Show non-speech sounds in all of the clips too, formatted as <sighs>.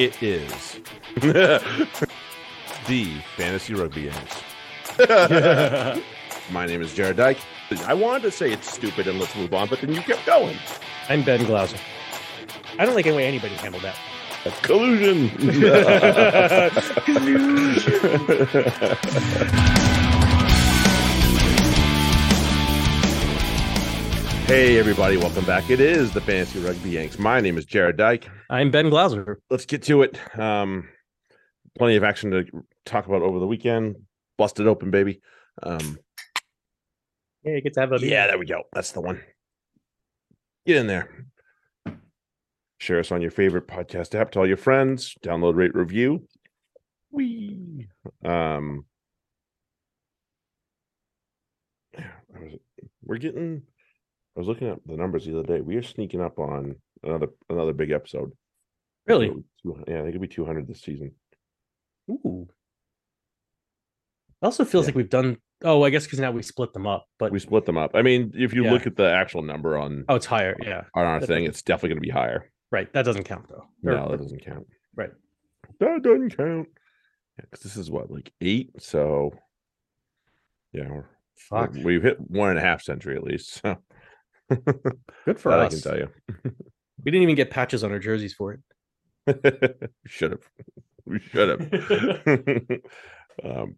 It is <laughs> the Fantasy Rugby Yanks. <laughs> My name is Jarrod Dyke. I wanted to say it's stupid and let's move on, but then you kept going. I'm Ben Glauser. I don't like any way anybody handled that. Collusion. <laughs> Collusion. Hey, everybody, welcome back. It is the Fantasy Rugby Yanks. My name is Jarrod Dyke. I'm Ben Glauser. Let's get to it. Um, plenty of action to talk about over the weekend. Busted open, baby. Um, Yeah, you get to have a yeah, there we go. That's the one. Get in there. Share us on your favorite podcast app. Tell your friends. Download, rate, review. We um. yeah, I was- We're getting. I was looking at the numbers the other day. We are sneaking up on another another big episode. Really? Yeah, I think it'll be two hundred this season. Ooh. It also feels Yeah. like we've done. Oh, I guess because now we split them up. But We split them up. I mean, if you Yeah. look at the actual number on oh, it's higher. Yeah, on our that thing, it's definitely going to be higher. right. That doesn't count though. Or- No, that doesn't count. Right. That doesn't count. Yeah, because this is what like eight. So yeah, we're, Fuck. we've hit one and a half century at least. <laughs> So Good for that I us. can tell you. We didn't even get patches on our jerseys for it. <laughs> we should have. We should have. <laughs> um,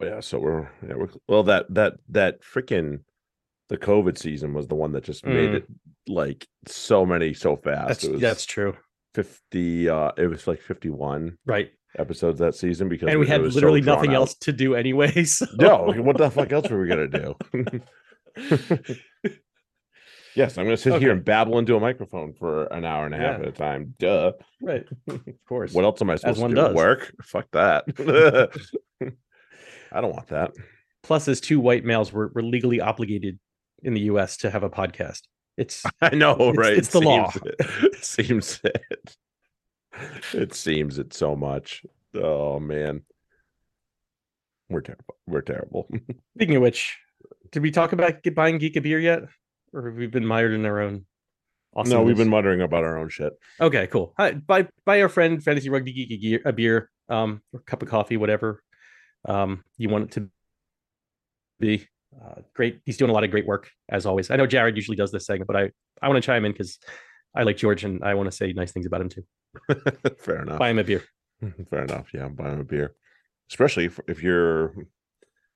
yeah, so we're yeah we're well that that that freaking the COVID season was the one that just made Mm. it like so many so fast. That's it was that's true. fifty. uh It was like fifty one Right. episodes that season because And we it had was so literally nothing out. else to do anyway. <laughs> So. No, what the fuck else were we gonna do? Yes, I'm gonna sit here and babble into a microphone for an hour and a half Yeah. at a time. Duh. right. <laughs> Of course. What else am I supposed one to do? does. Work? Fuck that. <laughs> <laughs> I don't want that. Plus, as two white males, we're, we're legally obligated in the U.S. to have a podcast. It's I know, It's- right? it's the law. Seems It, it seems it. It seems it so much. Oh man, we're terrible. We're terrible. Speaking of which, did we talk about buying Geek a beer yet, or have we been mired in our own? no, we've been muttering about our own shit. Okay, cool. Hi, buy buy our friend Fantasy Rugby Geek a, gear, a beer, um, or a cup of coffee, whatever, um, you want it to be. Uh, great. He's doing a lot of great work as always. I know Jarrod usually does this segment, but I I want to chime in because I like George and I want to say nice things about him too. <laughs> Fair enough. Buy him a beer. <laughs> Fair enough. Yeah, buy him a beer, especially if, if you're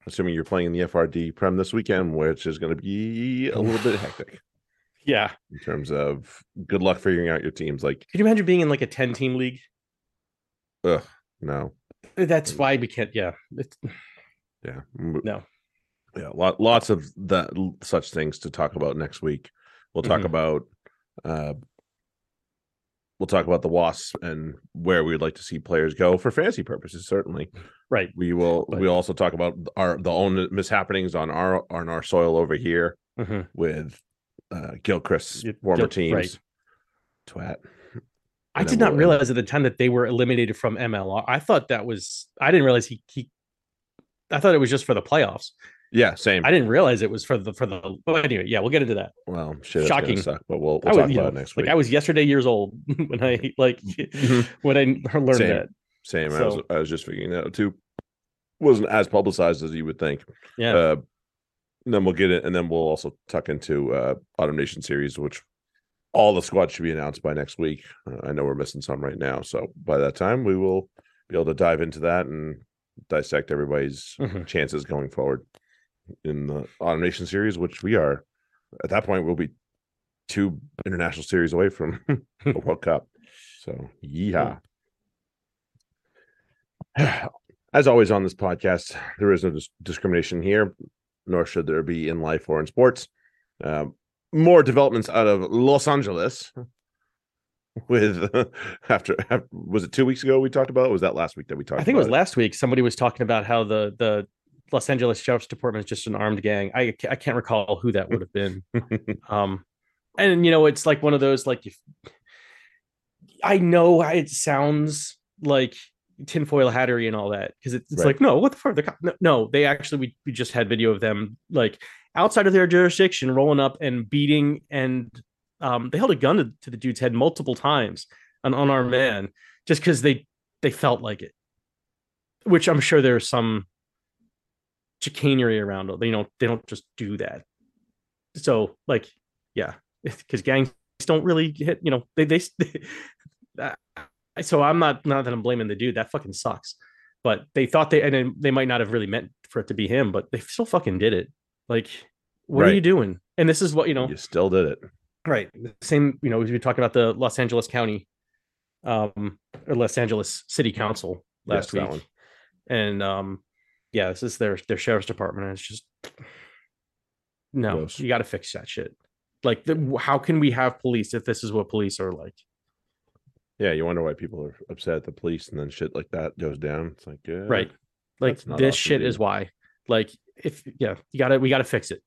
assuming you're playing in the FRD Prem this weekend, which is going to be a little bit hectic Yeah. in terms of good luck figuring out your teams. Like, Could you imagine being in like a ten team league? ugh, no, That's why we can't. Yeah. It's, yeah, no. yeah, lot, lots of that such things to talk about next week. We'll talk Mhm. about, uh, we'll talk about the wasps and where we'd like to see players go for fantasy purposes. Certainly, Right. we will. But- we'll also talk about our the own mishappenings on our on our soil over here. Mhm. with uh Gilchrist's former Gil- teams. right. Twat. I did not realize at the time that they were eliminated from MLR. I thought that was. I didn't realize he. he I thought it was just for the playoffs. Yeah, same. I didn't realize it was for the for the. But anyway, yeah, we'll get into that. well, shit, Shocking. Suck, but we'll, I we'll was, talk you about know, it next like. I was yesterday years old <laughs> when I like Mhm. when I learned Same. that. Same. I was I was just figuring that out too. Wasn't as publicized as you would think. Yeah. Uh, and then we'll get it, and then we'll also tuck into uh Autumn Nations Series, which all the squad should be announced by next week. Uh, I know we're missing some right now, so by that time we will be able to dive into that and dissect everybody's Mhm. chances going forward in the Autumn Nations Series, which we are at that point we'll be two international series away from <laughs> a World Cup. So yeehaw. <sighs> As always on this podcast, there is no dis- discrimination here, nor should there be in life or in sports. Um, more developments out of Los Angeles <laughs> with <laughs> after, after was it two weeks ago we talked about? Was that last week that we talked? I think it was about last week. Somebody was talking about how the the Los Angeles Sheriff's Department is just an armed gang. I I can't recall who that would have been. <laughs> um, and you know, it's like one of those like if I know it sounds like tinfoil hattery and all that because it's, it's Right. like no, what the fuck? The cop- no, no, they actually we, we just had video of them like outside of their jurisdiction rolling up and beating and um they held a gun to, to the dude's head multiple times an unarmed man just because they they felt like it. Which I'm sure there's some chicanery around it. don't they don't just do that. So like, yeah, <laughs> because gangs don't really hit. You know, they they. <laughs> uh, so I'm not not that I'm blaming the dude. That fucking sucks. But they thought they and they might not have really meant for it to be him, but they still fucking did it. Like, what are you doing? And this is what you know. You still did it. Right. Same, you know, we were talking about the Los Angeles County um or Los Angeles City Council last Yes, week. And um yeah, this is their their sheriff's department and it's just no, Gross. you got to fix that shit. Like the, how can we have police if this is what police are like? Yeah, you wonder why people are upset at the police, and then shit like that goes down. It's like, uh, Right. Like this shit is why. Like if yeah, you got to we got to fix it.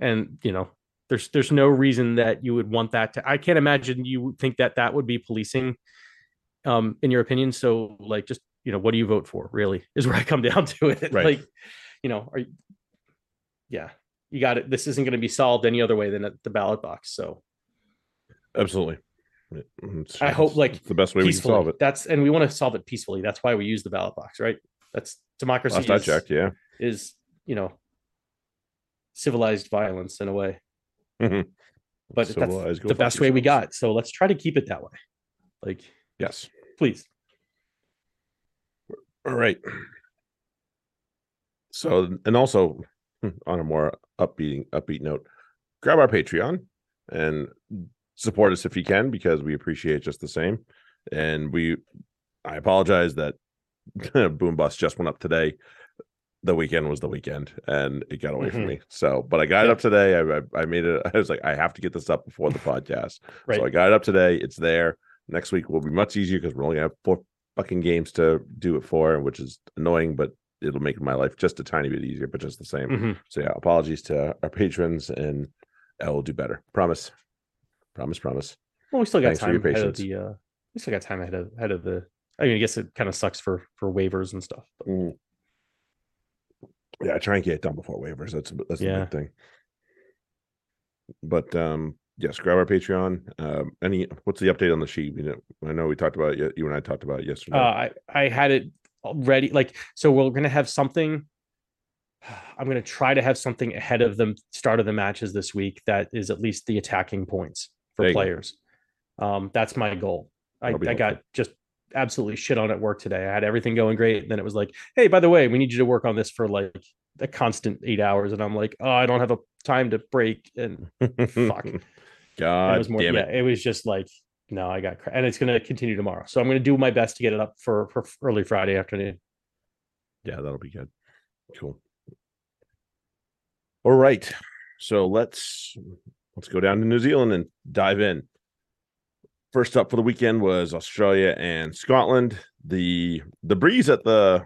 And you know, there's there's no reason that you would want that to I can't imagine you think that that would be policing um in your opinion. So like just, you know, what do you vote for really is where I come down <laughs> to it. Right. Like, you know, are you yeah, you got it. This isn't going to be solved any other way than at the ballot box. So Absolutely. It's- I hope, like, it's the best way we can solve it. That's and we want to solve it peacefully. That's why we use the ballot box, right? That's democracy. Last I checked, yeah. is you know civilized violence in a way Mhm. but Civilized, that's the best way we got so let's try to keep it that way like Yes. please All right. So, and also <laughs> on a more upbeat upbeat note, grab our Patreon and support us if you can because we appreciate just the same. And we, I apologize that <laughs> Boom Bus just went up today. The weekend was the weekend, and it got away from Mhm. me. So, but I got it up today. I, I I made it. <laughs> I was like, I have to get this up before the podcast. right So I got it up today. It's there. Next week will be much easier because we're only gonna have four fucking games to do it for, which is annoying, but it'll make my life just a tiny bit easier, but just the same. Mhm. So yeah, apologies to our patrons, and I will do better. Promise. Promise. Promise. well we still got Thanks time ahead of the uh we still got time ahead of ahead of the i mean i guess it kind of sucks for for waivers and stuff but Mm. Yeah, try and get it done before waivers. That's that's the Yeah. big thing. But um, yes, grab our Patreon. Um, any what's the update on the sheet? You know, I know we talked about it. You and I talked about it yesterday. uh i i had it ready like so we're gonna have something <sighs> i'm gonna try to have something ahead of the start of the matches this week that is at least the attacking points for players um that's my goal i, I got just absolutely shit on at work today i had everything going great and then it was like hey by the way we need you to work on this for like a constant eight hours and i'm like oh i don't have a time to break and <laughs> fuck. God it was more damn yeah it. it was just like no i got cra- and it's going to continue tomorrow so i'm going to do my best to get it up for for early friday afternoon Yeah, that'll be good. Cool. All right. So let's let's go down to New Zealand and dive in. First up for the weekend was Australia and Scotland. The the breeze at the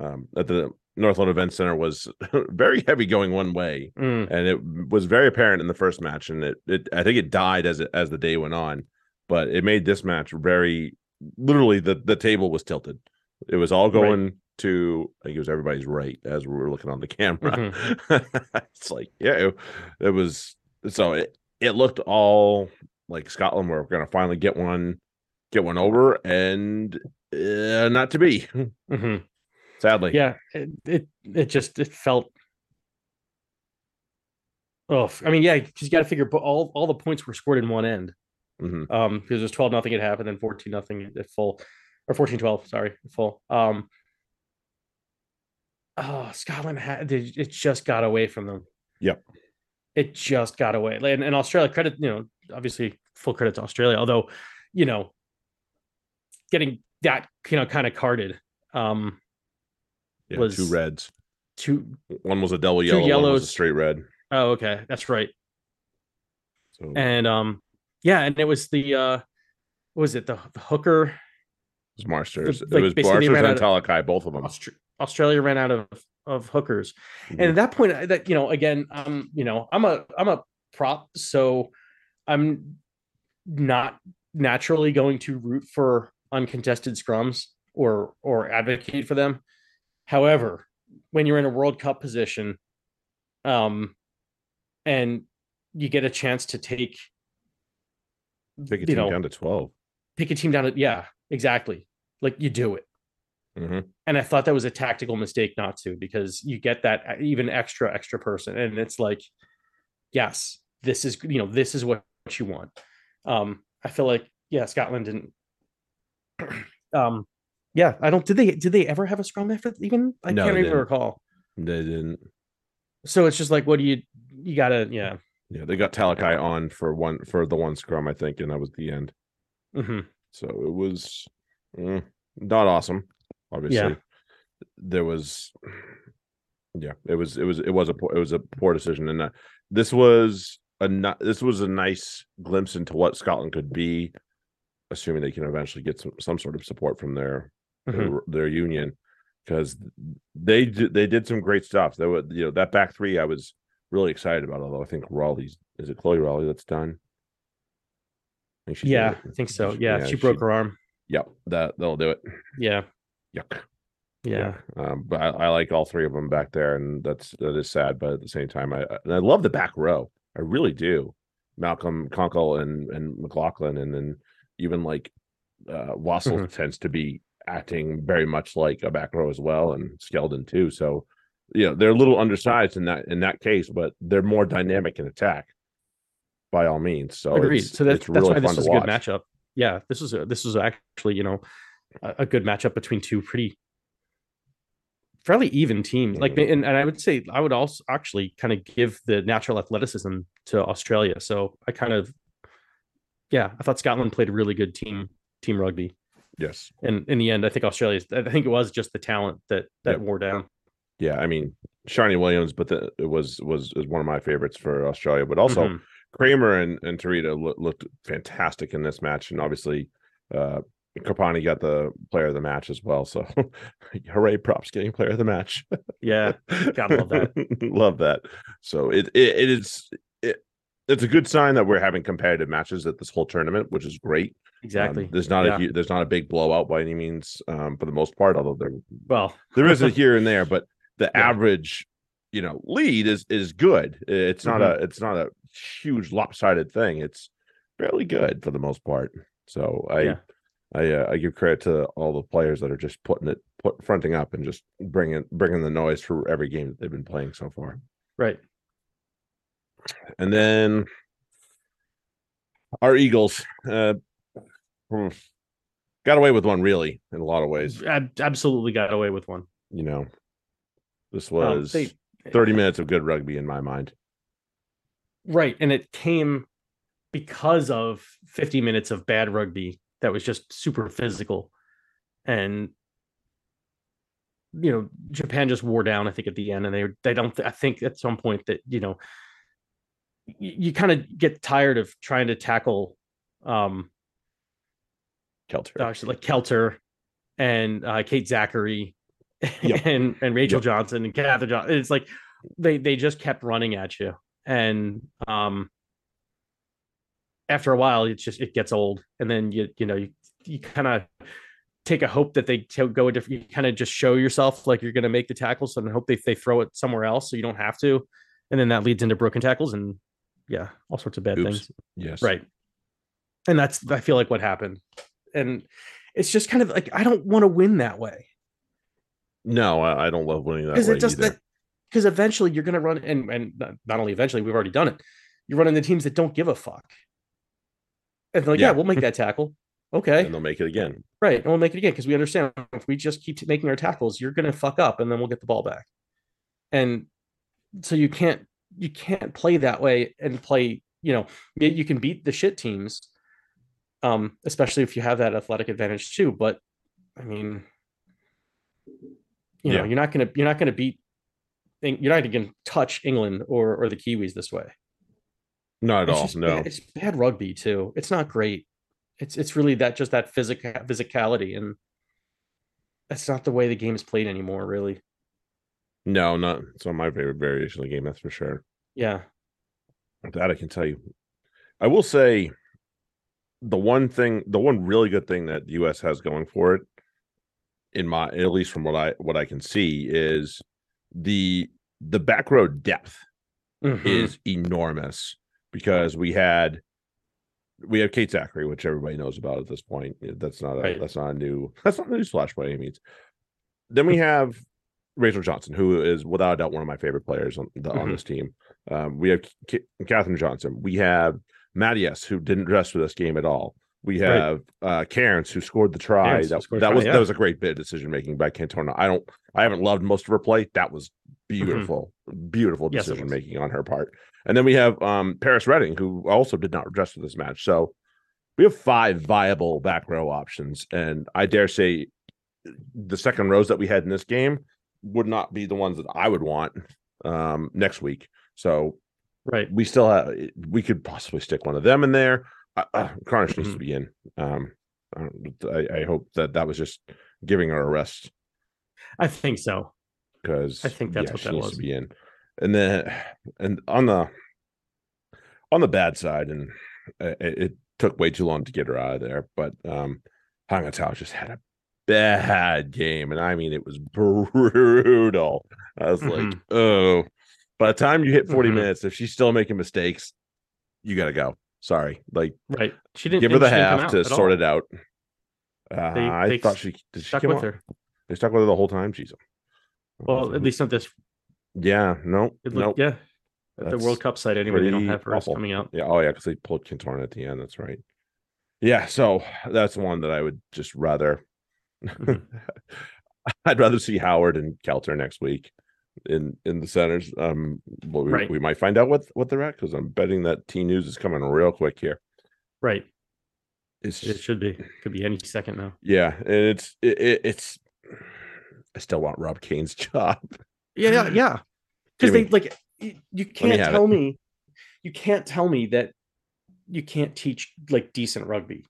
um, at the Northland Event Center was <laughs> very heavy going one way, Mm, and it was very apparent in the first match. And it, it I think it died as it, as the day went on, but it made this match very literally the the table was tilted. It was all going to I think it was everybody's right as we were looking on the <laughs> camera. Mm-hmm. <laughs> it's like yeah, it, it was so it it looked all like Scotland were going to finally get one get one over, and uh, not to be. mhm. Sadly, yeah it, it it just it felt oh i mean yeah because you got to figure but all all the points were scored in one end. Mhm. um because it was 12 nothing at half and then 14 nothing at full or 14 12 sorry full. Um oh scotland had it just got away from them. Yep. it just got away. And, and australia credit you know obviously full credit to australia although you know getting that you know kind of carded um yeah, was- two reds. two One was a double Two yellow, one was a straight red. oh okay that's right So and um yeah and it was the uh what was it the, the hooker it was Marsters. like, it was Marsters and Talakai, both of them. Austra- australia ran out of of hookers and Mhm. at that point I- that you know again i'm you know i'm a i'm a prop so i'm not naturally going to root for uncontested scrums or or advocate for them however when you're in a world cup position um and you get a chance to take Take a team know down to twelve. pick a team down to yeah exactly. Like you do it. Mhm. And I thought that was a tactical mistake not to because you get that even extra extra person, and it's like, yes, this is you know this is what you want. Um, I feel like yeah, Scotland didn't. <clears throat> um, yeah, I don't. Did they did they ever have a scrum effort? Even I No, can't even didn't. recall. They didn't. So it's just like, what do you you gotta yeah. Yeah, they got Talakai on for one for the one scrum, I think, and that was the end. hmm So it was mm, not awesome. Obviously, there was. Yeah, it was. It was. It was a. poor- It was a poor decision, and uh, this was a. This was a nice glimpse into what Scotland could be, assuming they can eventually get some some sort of support from their Mhm. their, union, because they did they did some great stuff. That were you know that back three I was really excited about. Although I think Rollie's is it Chloe Rollie that's done. I think Yeah. I think so. She- Yeah, she broke her arm. Yep, that they'll do it. Yeah, Yuck. yeah, Um, but I, I like all three of them back there, and that's that is sad. But at the same time, I I- and I love the back row. I really do. Malcolm Konkel and and McLachlan, and then even like uh Wassell Mhm. tends to be acting very much like a back row as well, and Skeldon too. So you know they're a little undersized in that in that case, but they're more dynamic in attack. By all means, so agreed. it's- So that's really why this fun to was a good watch. matchup. Yeah, this is a, this is actually you know a, a good matchup between two pretty fairly even teams. Like, Mhm. and, and I would say I would also actually kind of give the natural athleticism to Australia. So I kind of yeah, I thought Scotland played a really good team team rugby. Yes, And in the end, I think Australia. I think it was just the talent that that Yep. wore down. yeah. I mean, Sharni Williams, but the, it was was is one of my favorites for Australia. But also, Mhm. Cramer and, and Terita loo- looked fantastic in this match, and obviously, uh, Karpani got the player of the match as well. So, <laughs> hooray! Props getting player of the match. yeah, Gotta love that. <laughs> love that. So it it, it is it's a good sign that we're having competitive matches at this whole tournament, which is great. Um, exactly. there's not Yeah. a there's not a big blowout by any means, um, for the most part. Although there well, there is a here and there, but <laughs> the Yeah. average, you know, lead is is good. It's not Mm-hmm. a it's not a huge lopsided thing. It's fairly good for the most part. So I Yeah. I uh, I give credit to all the players that are just putting it put fronting up and just bringing bringing the noise for every game that they've been playing so far. right. And then our Eagles uh hmm, got away with one really in a lot of ways. Ab- absolutely got away with one. You know, this Um, was they- 30 minutes of good rugby in my mind. Right. And it came because of 50 minutes of bad rugby that was just super physical. And you know, Japan just wore down, I think, at the end, and they they don't I think at some point that, you know, you, kind of get tired of trying to tackle um Kelter. gosh, like Kelter and uh, Kate Zackary <laughs> Yep. and and Rachel Yep. Johnson and Catherine Johnson. It's like they they just kept running at you, and um, after a while, it's just it gets old, and then you you know you you kind of take a hope that they to go a different. You kind of just show yourself like you're going to make the tackles, and hope they they throw it somewhere else so you don't have to, and then that leads into broken tackles and yeah, all sorts of bad Oops. things. Yes. Right. And that's I feel like what happened. And it's just kind of like I don't want to win that way. No, I, I don't love winning that Because way it that because eventually you're gonna run and and not- only eventually, we've already done it. You're running the teams that don't give a fuck. And they're like, yeah, Yeah. we'll make that tackle. Okay. and they'll make it again. Right. And we'll make it again because we understand if we just keep making our tackles, you're gonna fuck up and then we'll get the ball back. And so you can't you can't play that way and play, you know, you can beat the shit teams, um, especially if you have that athletic advantage too. But I mean, you know, Yeah. you're not gonna you're not gonna beat you're not gonna touch England or or the Kiwis this way. Not at It's all. No. bad, it's bad rugby too. It's not great. It's it's really that just that physic physicality and that's not the way the game is played anymore, really. No, not it's not my favorite variation of the game, that's for sure. Yeah. That I can tell you. I will say the one thing, the one really good thing that the US has going for it, in my at least from what I what I can see, is the the back row depth Mhm. is enormous because we had we have Kate Zackary, which everybody knows about at this point. That's not a Right. that's not a new that's not a new splash by any means. Then we <laughs> have Rachel Johnson, who is without a doubt one of my favorite players on the, on Mhm. this team. Um, we have K- Catherine Johnson. We have Mattias, who didn't dress for this game at all. We Right. have uh Cairns, who scored the try. Cairns, that that try, was yeah. that was a great bit of decision making by Cantorna. I don't I haven't loved most of her play. That was beautiful, beautiful Mm-hmm. Yes, it decision was. making on her part. And then we have um Perris-Redding, who also did not dress for this match. So we have five viable back row options, and I dare say the second rows that we had in this game would not be the ones that I would want um next week. So Right. we still have we could possibly stick one of them in there. Uh, uh, Carnish needs to Mhm. be in. Um, I, I, hope that that was just giving her a rest I think so. because I think that's what she that needs was. to be in. And then and on the on the bad side, and uh, it, it took way too long to get her out of there, but um, Hanga Tao just had a bad game, and I mean it was brutal. I was like, Mhm. oh. By the time you hit 40 Mhm. minutes, if she's still making mistakes, you gotta go. Sorry, like Right. She didn't give her the she didn't come half to sort all. it out. Uh, They- I they thought she did. She Stuck with on- her. They stuck with her the whole time. Jeez. Well, at least not this. yeah, no, It looked, yeah. At the World Cup site anyway, they don't have her awful. coming out. Yeah. Oh, yeah. Because they pulled Cantorna at the end. That's right. Yeah. So that's one that I would just rather. <laughs> I'd rather see Howard and Kelter next week in in the centers. Um, we, Right. we might find out what what they're at because I'm betting that T News is coming real quick here. Right. It's It should be. Could be any second now. yeah, and it's it, it, it's. I still want Rob Cain's <laughs> job. Yeah, yeah, yeah. Because they like y- you can't have tell it. me, you can't tell me that you can't teach like decent rugby.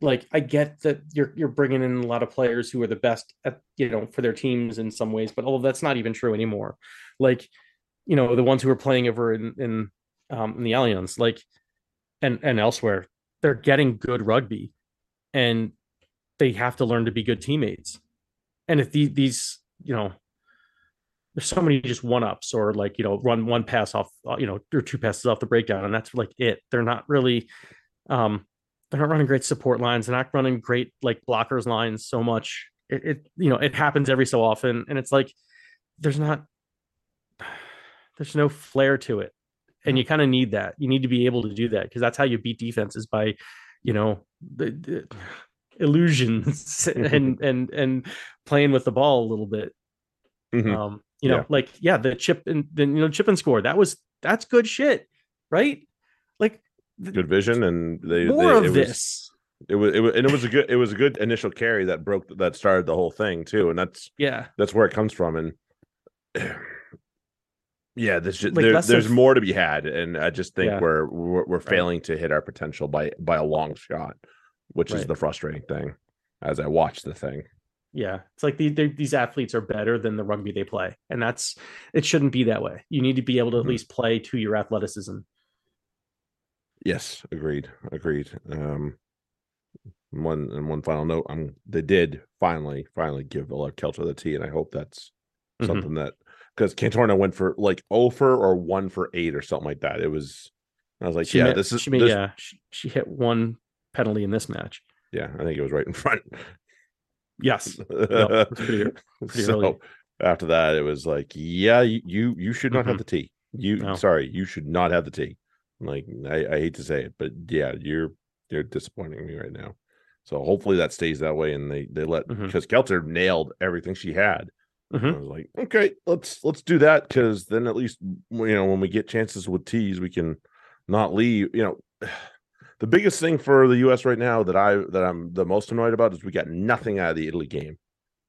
Like I get that you're you're bringing in a lot of players who are the best at you know for their teams in some ways, but all of that's not even true anymore. Like you know the ones who are playing over in in um in the Allianz, like and and elsewhere, they're getting good rugby, and they have to learn to be good teammates. And if the, these you know there's so many just one ups or like you know run one pass off uh, you know or two passes off the breakdown and that's like it they're not really um they're not running great support lines. They're not running great like blockers lines so much. It, it you know it happens every so often and it's like there's not <sighs> there's no flair to it. And you kind of need that. You need to be able to do that because that's how you beat defenses by you know the, the <sighs> illusions <laughs> and and and playing with the ball a little bit. Mhm. um you know Yeah. like yeah the chip and then you know chip and score that was that's good shit right? Like Good vision, and they more they, of it was- this It was, it was, and it was a good, it was a good initial carry that broke, that started the whole thing too, and that's yeah that's where it comes from. And <sighs> yeah, there's just, Like, there, there's of- more to be had, and I just think Yeah. we're, we're we're failing to hit our potential by by a long shot, which is the frustrating thing. As I watch the thing, yeah it's like the, the, these athletes are better than the rugby they play and that's it shouldn't be that way you need to be able to at hmm. least play to your athleticism yes, agreed, agreed. Um, one and one final note, I'm they did finally finally give Alev Kelter the T, and I hope that's Mhm. something that because Cantorna went for like over or one for eight or something like that. It was I was like, she yeah, this is she, ma- this- yeah she, she hit one penalty in this match yeah, I think it was right in front. yes <laughs> No, pretty- pretty so early. after that, it was like, yeah, you you, should not have Mhm. the T. You No. sorry, you should not have the T. Like I, I hate to say it, but yeah, you're you're disappointing me right now. So hopefully that stays that way, and they they let because Kelter nailed everything she had. I Mhm. was like, okay, let's let's do that because then at least you know when we get chances with T's, we can not leave. You know, <sighs> the biggest thing for the U.S. right now that I that I'm the most annoyed about is we got nothing out of the Italy game.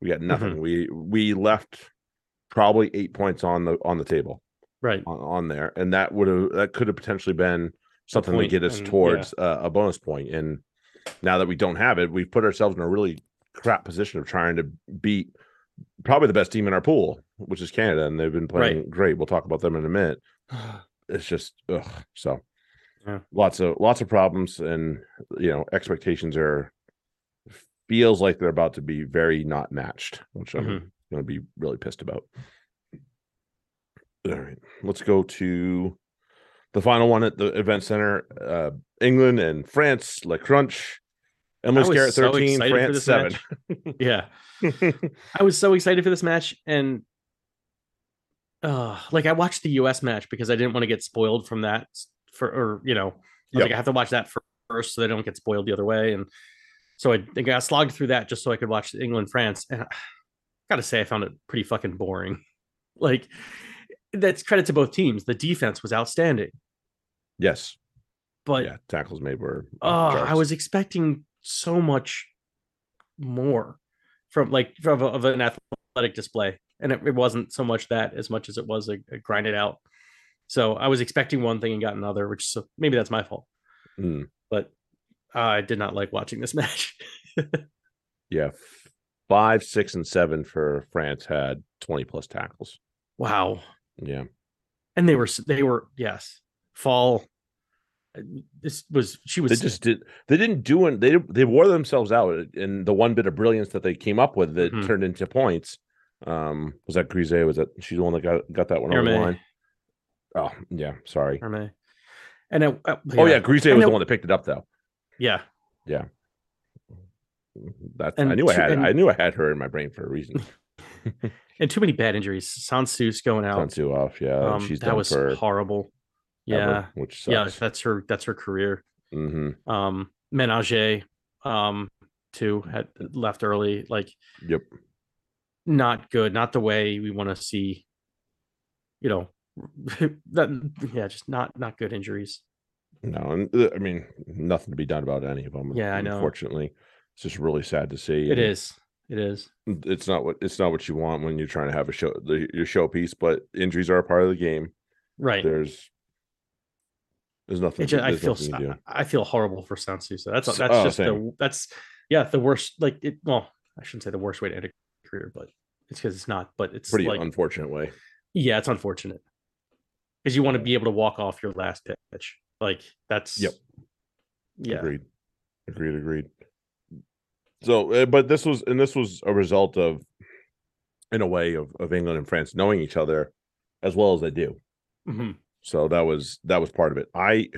We got nothing. We we left probably eight points on the on the table right on, on there, and that would have that could have potentially been something to get us and- yeah. towards uh, a bonus point. And now that we don't have it, we've put ourselves in a really crap position of trying to beat probably the best team in our pool, which is Canada, and they've been playing great. We'll talk about them in a minute. <sighs> It's just ugh. So Yeah. lots of lots of problems, and you know expectations are feels like they're about to be very not matched, which I'm Mhm. going to be really pissed about. All right, let's go to the final one at the event center, uh, England and France, Le Crunch. Emily was Scarratt so 13, France 7. <laughs> Yeah. <laughs> I was so excited for this match, and uh, like I watched the U.S. match because I didn't want to get spoiled from that. For or you know, I Yep. like I have to watch that first so they don't get spoiled the other way, and so I, think I got slogged through that just so I could watch England France, and I <sighs> gotta say I found it pretty fucking boring. <laughs> Like that's credit to both teams. The defense was outstanding, yes. but yeah. Tackles made were. Oh, I was expecting so much more from like from of an athletic display, and it, it wasn't so much that as much as it was a, a grinded out. So I was expecting one thing and got another, which so maybe that's my fault. Mm, But I did not like watching this <laughs> match. yeah. Five, six, and seven for France had 20 plus tackles. wow, Yeah. and they were they were yes fall. uh, This was she was They just did. They didn't do it. They they wore themselves out, and the one bit of brilliance that they came up with that Mhm. turned into points. Um, was that Grisez? Was that she's the one that got got that one over the line? Oh yeah, sorry. Hermet. and it, uh, Oh yeah, Grisez was it- the one that picked it up though. yeah. Yeah. That's And I knew I had and- I knew I had her in my brain for a reason. <laughs> and too many bad injuries. Sansus going out. Sansu off, yeah, um, she's that was horrible. ever, Yeah, which yeah, that's her. That's her career. hmm Um, Menage, um, too had left early. Like, Yep. not good. Not the way we want to see. You know, <laughs> that yeah, just not not good injuries. No, and uh, I mean nothing to be done about any of them. Yeah, I know. Unfortunately, it's just really sad to see. It and is. It is. It's not what it's not what you want when you're trying to have a show the, your showpiece, but injuries are a part of the game. Right. There's there's nothing. It just, I feel nothing. I feel horrible for Sansu. So that's that's oh, just the that's yeah the worst. Like it. Well, I shouldn't say the worst way to end a career, but it's because it's not. But it's Pretty like unfortunate way. yeah, it's unfortunate because you want to be able to walk off your last pitch. Like that's Yep. Yeah. Agreed. Agreed. Agreed. So, uh, but this was, and this was a result of, in a way, of of England and France knowing each other as well as they do. Mhm. So that was that was part of it. I,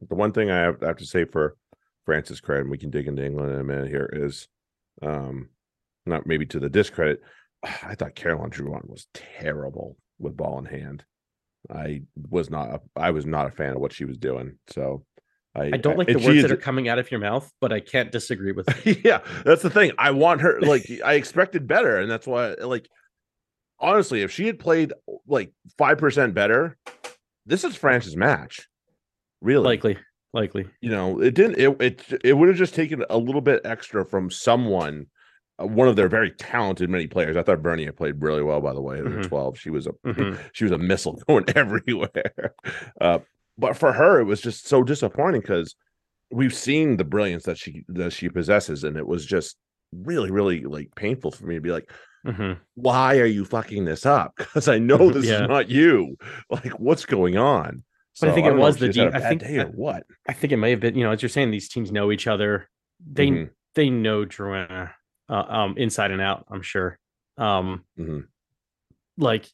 the one thing I have, I have to say for France's credit, and we can dig into England in a minute here, is, um, not maybe to the discredit. <sighs> I thought Caroline Drouin was terrible with ball in hand. I was not. A, I was not a fan of what she was doing. So. I don't like the words that are coming out of your mouth, but I can't disagree with <laughs> it. yeah, that's the thing. I want her like I expected better, and that's why like honestly, if she had played like five percent better, this is France's match. Really, likely, likely. you know, it didn't. It it it would have just taken a little bit extra from someone. uh, One of their very talented many players. I thought Vernier had played really well. By the way, at Mhm. twelve, she was a Mhm. <laughs> she was a missile <laughs> going everywhere. Uh, but for her, it was just so disappointing because we've seen the brilliance that she that she possesses, and it was just really, really like painful for me to be like, Mhm. why are you fucking this up? <laughs> Because I know this Yeah. is not you. Like, what's going on? But I think it was the deep- I think- day or what. I think it may have been, you know, as you're saying, these teams know each other. They Mhm, they know Drouin uh, um, inside and out. I'm sure. Um, mhm. like,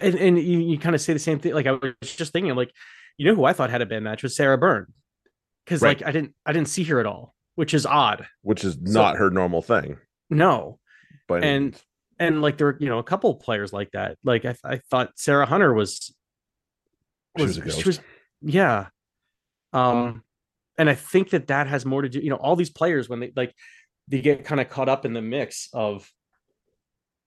and and you, you kind of say the same thing. Like I was just thinking, like, you know, who I thought had a bad match was Sarah Bern, because Right. like I didn't I didn't see her at all, which is odd. which is not her normal thing. No, But and and like there were you know a couple players like that. Like I I thought Sarah Hunter was She was a ghost. she was yeah um and i think that that has more to do you know all these players when they like they get kind of caught up in the mix of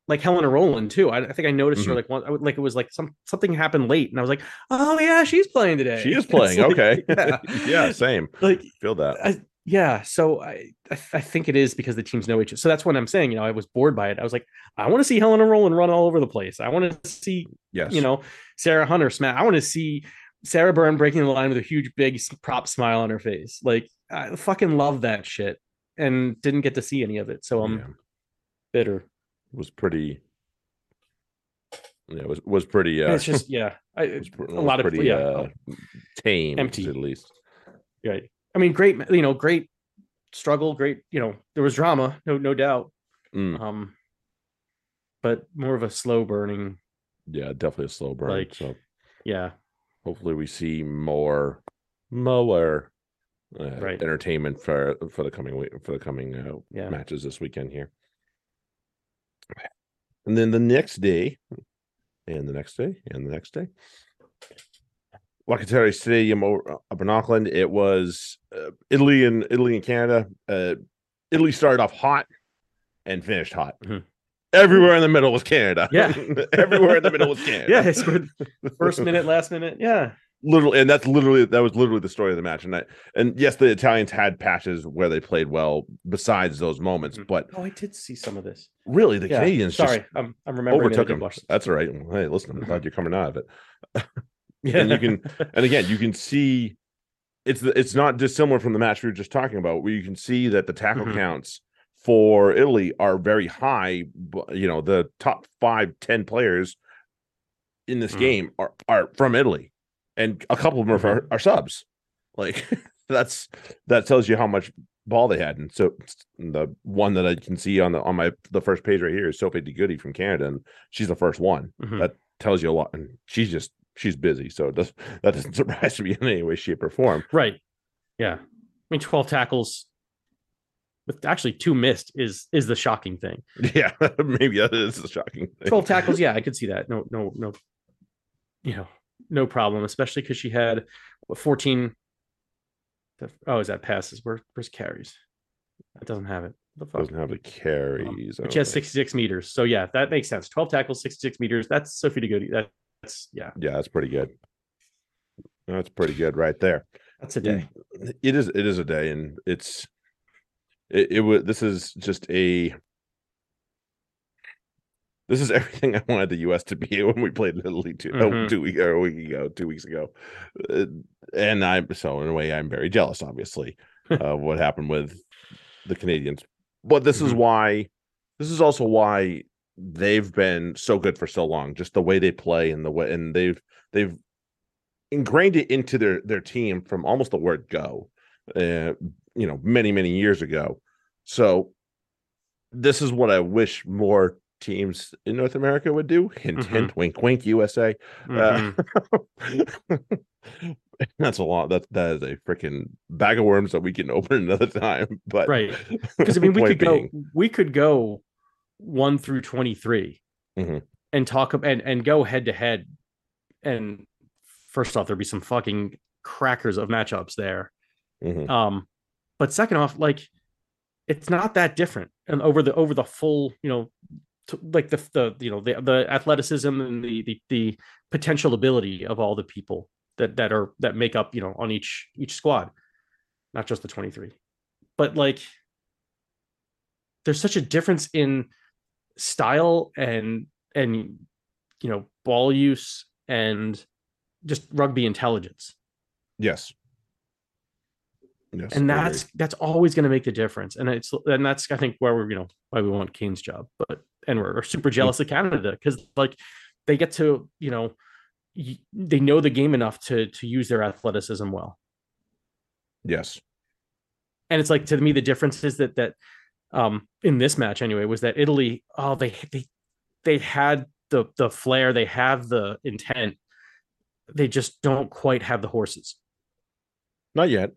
like Helena Rowland too. I, I think I noticed her Mhm. like one, I like it was like some something happened late, and I was like, "Oh yeah, she's playing today." she is <laughs> playing. like- okay. yeah, <laughs> yeah, same. like Feel that. I, yeah. So I, I think it is because the teams know each other. So that's what I'm saying. You know, I was bored by it. I was like, I want to see Helena Rowland run all over the place. I want to see Yes. you know, Sarah Hunter smash. I want to see Sarah Bern breaking the line with a huge, big prop smile on her face. Like, I fucking love that shit and didn't get to see any of it. So I'm Yeah. bitter. Was pretty. Yeah, it was was pretty. Uh, it's just, yeah, I, it <laughs> was, a was lot of, yeah, uh, tame, empty. at least. right. I mean, great, you know, great struggle, great, you know, there was drama, no, no doubt. Mm, Um, but more of a slow burning, yeah, definitely a slow burn. like- so yeah. hopefully we see more more uh, Right. entertainment for for the coming week for the coming uh, Yeah. matches this weekend here. And then the next day, and the next day, and the next day, Locatelli Stadium over, up in Auckland. It was uh, Italy and Italy and Canada. Uh, Italy started off hot and finished hot. Mhm. Everywhere in the middle was Canada. Yeah. <laughs> everywhere in the middle was <laughs> Canada. Yeah, they scored first minute, last minute. Yeah. Literally and that's literally that was literally the story of the match and I, and yes the italians had patches where they played well besides those moments Mhm. but Oh, I did see some of this. really the Yeah. canadians Sorry, just I'm I'm remembering. overtook them that's all right Well, hey listen i'm glad <laughs> you're coming out of it Yeah. and you can <laughs> and again you can see it's the, it's not dissimilar from the match we were just talking about where you can see that the tackle Mhm. counts for italy are very high but you know the top five ten players in this Mhm. game are are from italy and a couple of them are, Mhm. are subs like <laughs> that's that tells you how much ball they had and so the one that i can see on the on my the first page right here is sophie de goede from canada and she's the first one Mhm. that tells you a lot and she's just she's busy so it does <laughs> that doesn't <laughs> surprise me in any way shape or form Right. Yeah. I mean, 12 tackles with actually two missed is is the shocking thing. yeah maybe that is a shocking thing 12 tackles, yeah, I could see that. No, no, no, you know, no problem, especially because she had what 14. Oh, is that passes? Where where's carries? That doesn't have it. The fuck? doesn't have the carries But she has 66 meters. So yeah, that makes sense. 12 tackles, 66 meters. That's Sophie de Goede. That's yeah, yeah that's pretty good that's pretty good right there that's a day. it is it is a day and it's it, it was this is just a this is <laughs> everything I wanted the U.S. to be <laughs> when we played Italy two, oh, Mhm. two week or a week ago, two weeks ago, Uh, and I'm so in a way I'm very jealous, obviously, <laughs> of what happened with the Canadians. But this is Mhm. why, this is also why they've been so good for so long. Just the way they play and the way, and they've they've ingrained it into their their team from almost the word go, uh, you know, many many years ago. So this is what I wish more teams in North America would do. Hint, Mhm. hint, wink, wink, USA. Mhm. Uh, <laughs> that's a lot. That that is a freaking bag of worms that we can <laughs> open another time. But Right. <laughs> because I mean, we could go, we could go one through twenty Mhm. and talk and and go head to head. And first off, there'd be some fucking crackers of matchups there. mhm, Um, but second off, like it's not that different, and over the over the full, you know, like the the you know the the athleticism and the the the potential ability of all the people that that are that make up you know on each each squad, not just the twenty three, but like there's such a difference in style and and you know ball use and just rugby intelligence yes. Yes. and I agree. that's that's always going to make the difference and it's and that's i think where we're you know why we want cain's job but and we're, we're super jealous of canada because like they get to you know they know the game enough to to use their athleticism well yes. and it's like to me the difference is that that um in this match anyway was that italy oh they they they had the the flair they have the intent they just don't quite have the horses Not yet.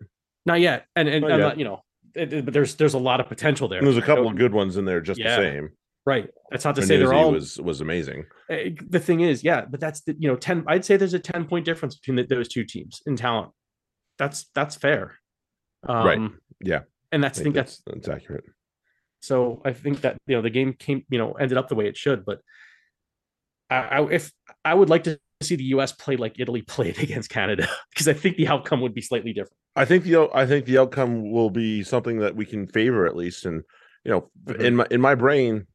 Not yet and and Not yet. not, you know it- it- but there's there's a lot of potential there And there's a couple of good ones in there just Yeah. the same. right that's not to say they're all was was amazing. Eh, the thing is, yeah, but that's the you know, 10 I'd say there's a 10 point difference between the, those two teams in talent. That's that's fair. Um Right. Yeah. And that's I think that's that's that's accurate. so I think that you know the game came, you know, ended up the way it should, but I, I if I would like to see the US play like Italy <laughs> played against Canada because I think the outcome would be slightly different. I think the I think the outcome will be something that we can favor at least, and you know, Mhm. in my in my brain,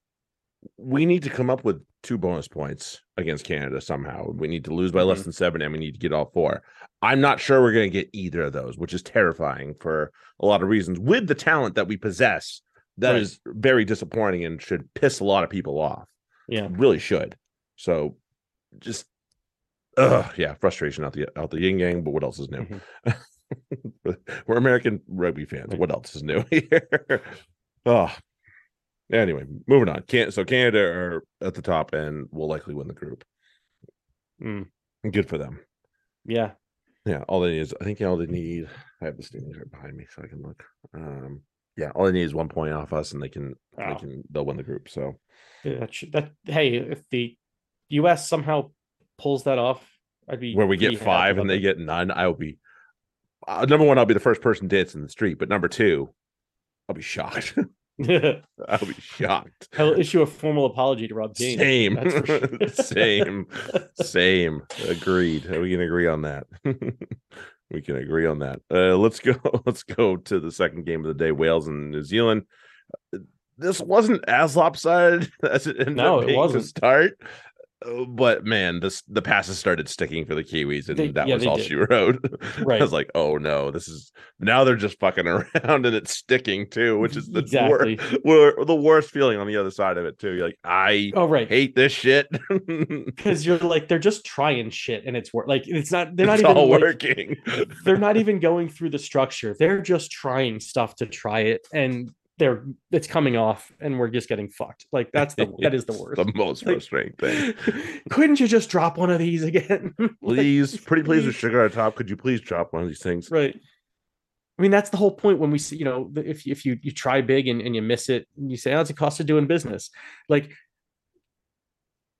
we need to come up with two bonus points against Canada somehow. We need to lose by less Mhm. than seven, and we need to get all four. I'm not sure we're going to get either of those, which is terrifying for a lot of reasons. With the talent that we possess, that is Right. very disappointing and should piss a lot of people off. Yeah. really should. So, just, uh, yeah, frustration out the out the yin yang. But what else is new? <laughs> <laughs> We're American rugby fans. What else is new <laughs> here? oh, anyway, moving on. Can't so Canada are at the top and will likely win the group. Mm. Good for them. Yeah. Yeah, all they need is I think all they need. I have the standings right behind me, so I can look. Um, yeah, all they need is one point off us, and they can they can they'll win the group. So Yeah, That should, that hey, if the U.S. somehow pulls that off, I'd be where we get five and they get none, I will be uh, number one. I'll be the first person dancing in the street, but number two, I'll be shocked. <laughs> <laughs> I'll be shocked. I'll issue a formal apology to Rob Cain. Same, sure. <laughs> same, same. Agreed. We can agree on that. we can agree on that. Uh, let's go. Let's go to the second game of the day: Wales and New Zealand. Uh, This wasn't as lopsided as it ended No, up it being wasn't. to start. Uh, But man, this the passes started sticking for the Kiwis, and They- that yeah, was all did. she <laughs> wrote. Right. I was like, "Oh no, this is now they're just fucking <laughs> around and it's sticking too," which is the Exactly. wor- the worst feeling on the other side of it too. You're like, I Oh right. hate this shit. <laughs> Because you're like they're just trying shit and it's work. Like it's not. They're not it's even like, working. they're not even going through the structure. They're just trying stuff to try it, and they're it's coming off, and we're just getting fucked. Like that's the that is the worst. The most Like- frustrating thing. <laughs> Couldn't you just drop one of these again? <laughs> Like, Please, pretty please with sugar on top. Could you please drop one of these things? right. I mean, that's the whole point when we see, you know, if if you you try big and, and you miss it, and you say, oh, it's a cost of doing business. Like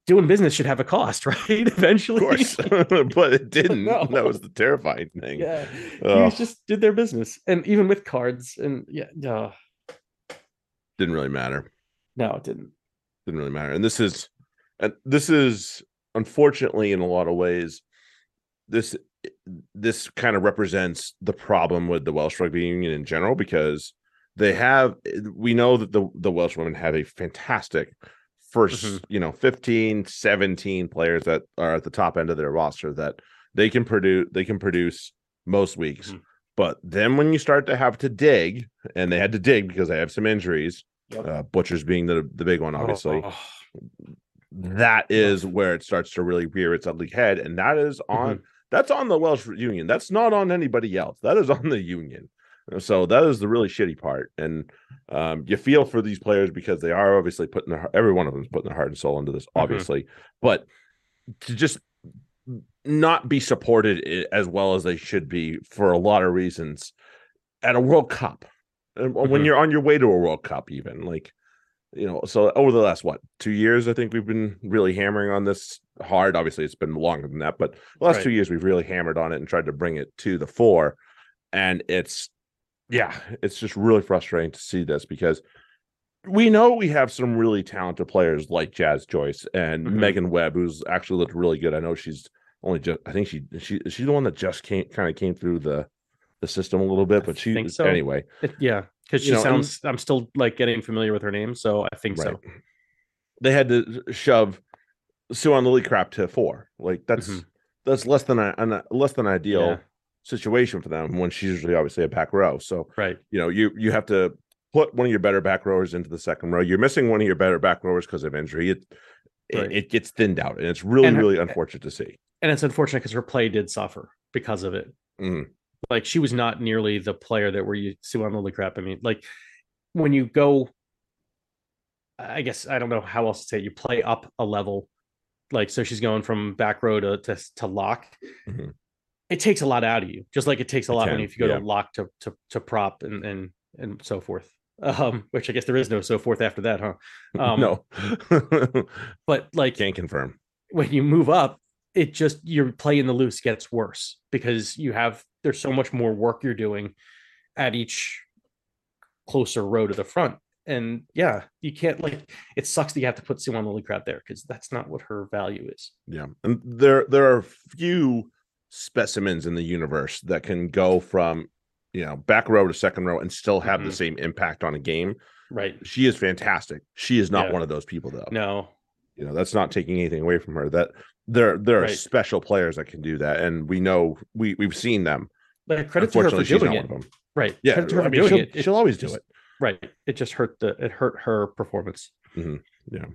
doing business should have a cost, <laughs> right? Eventually. Of course, but it didn't. No. That was the terrifying thing. yeah. You just did their business. And even with cards, and yeah, no, Didn't really matter. no, it didn't. Didn't really matter. And this is, and this is unfortunately in a lot of ways, this this kind of represents the problem with the Welsh rugby union in general because they have we know that the the Welsh women have a fantastic 1st Mhm. you know 15 17 players that are at the top end of their roster that they can produce they can produce most weeks Mhm. But then when you start to have to dig and they had to dig because they have some injuries Yep. uh, butchers being the the big one obviously Oh, that is where it starts to really rear its ugly head and that is on that's on the welsh union. That's not on anybody else. That is on the union. So that is the really shitty part and um, you feel for these players because they are obviously putting their every one of them is putting their heart and soul into this Mhm. obviously. But to just not be supported as well as they should be for a lot of reasons at a world cup. And when you're on your way to a world cup even like you know so over the last what two years i think we've been really hammering on this hard. Obviously it's been longer than that but the last Right. two years we've really hammered on it and tried to bring it to the fore. And it's yeah it's just really frustrating to see this because we know we have some really talented players like jazz joyce and Mhm. megan webb who's actually looked really good. I know she's only just i think she she she's the one that just came kind of came through the the system a little bit but she think so. anyway yeah, because she You know, sounds. I'm still like getting familiar with her name, so I think so. They had to shove Siwan Lillicrap to four. Like that's Mhm. that's less than a, an, less than ideal Yeah. situation for them when she's usually obviously a back row. So Right. you know you you have to put one of your better back rowers into the second row. You're missing one of your better back rowers because of injury. It, Right. it it gets thinned out, and it's really her- really unfortunate to see. And it's unfortunate because her play did suffer because of it. Mhm. Like she was not nearly the player that we're used to on Lillicrap. I mean, like when you go, I guess I don't know how else to say it. You play up a level, like so she's going from back row to to, to lock. Mhm. It takes a lot out of you, just like it takes a lot when if you go yeah. to lock to to to prop and and and so forth. Um, which I guess there is no so forth after that, huh? <laughs> Um, no, <laughs> but like can't confirm. when you move up, it just your play in the loose gets worse because you have there's so much more work you're doing at each closer row to the front. And yeah, you can't like it sucks that you have to put Siwan Lillicrap there because that's not what her value is. Yeah, and there there are few specimens in the universe that can go from you know back row to second row and still have the Mhm. same impact on a game. Right. She is fantastic. She is not Yeah. one of those people though. No. You know, that's not taking anything away from her. That there there are Right. special players that can do that, and we know we we've seen them. But credit to her for she's doing not it. one of them. Right. Yeah, Credit to her I mean, doing she'll, it. She'll always do just- it. Right. It just hurt the it hurt her performance. Yeah.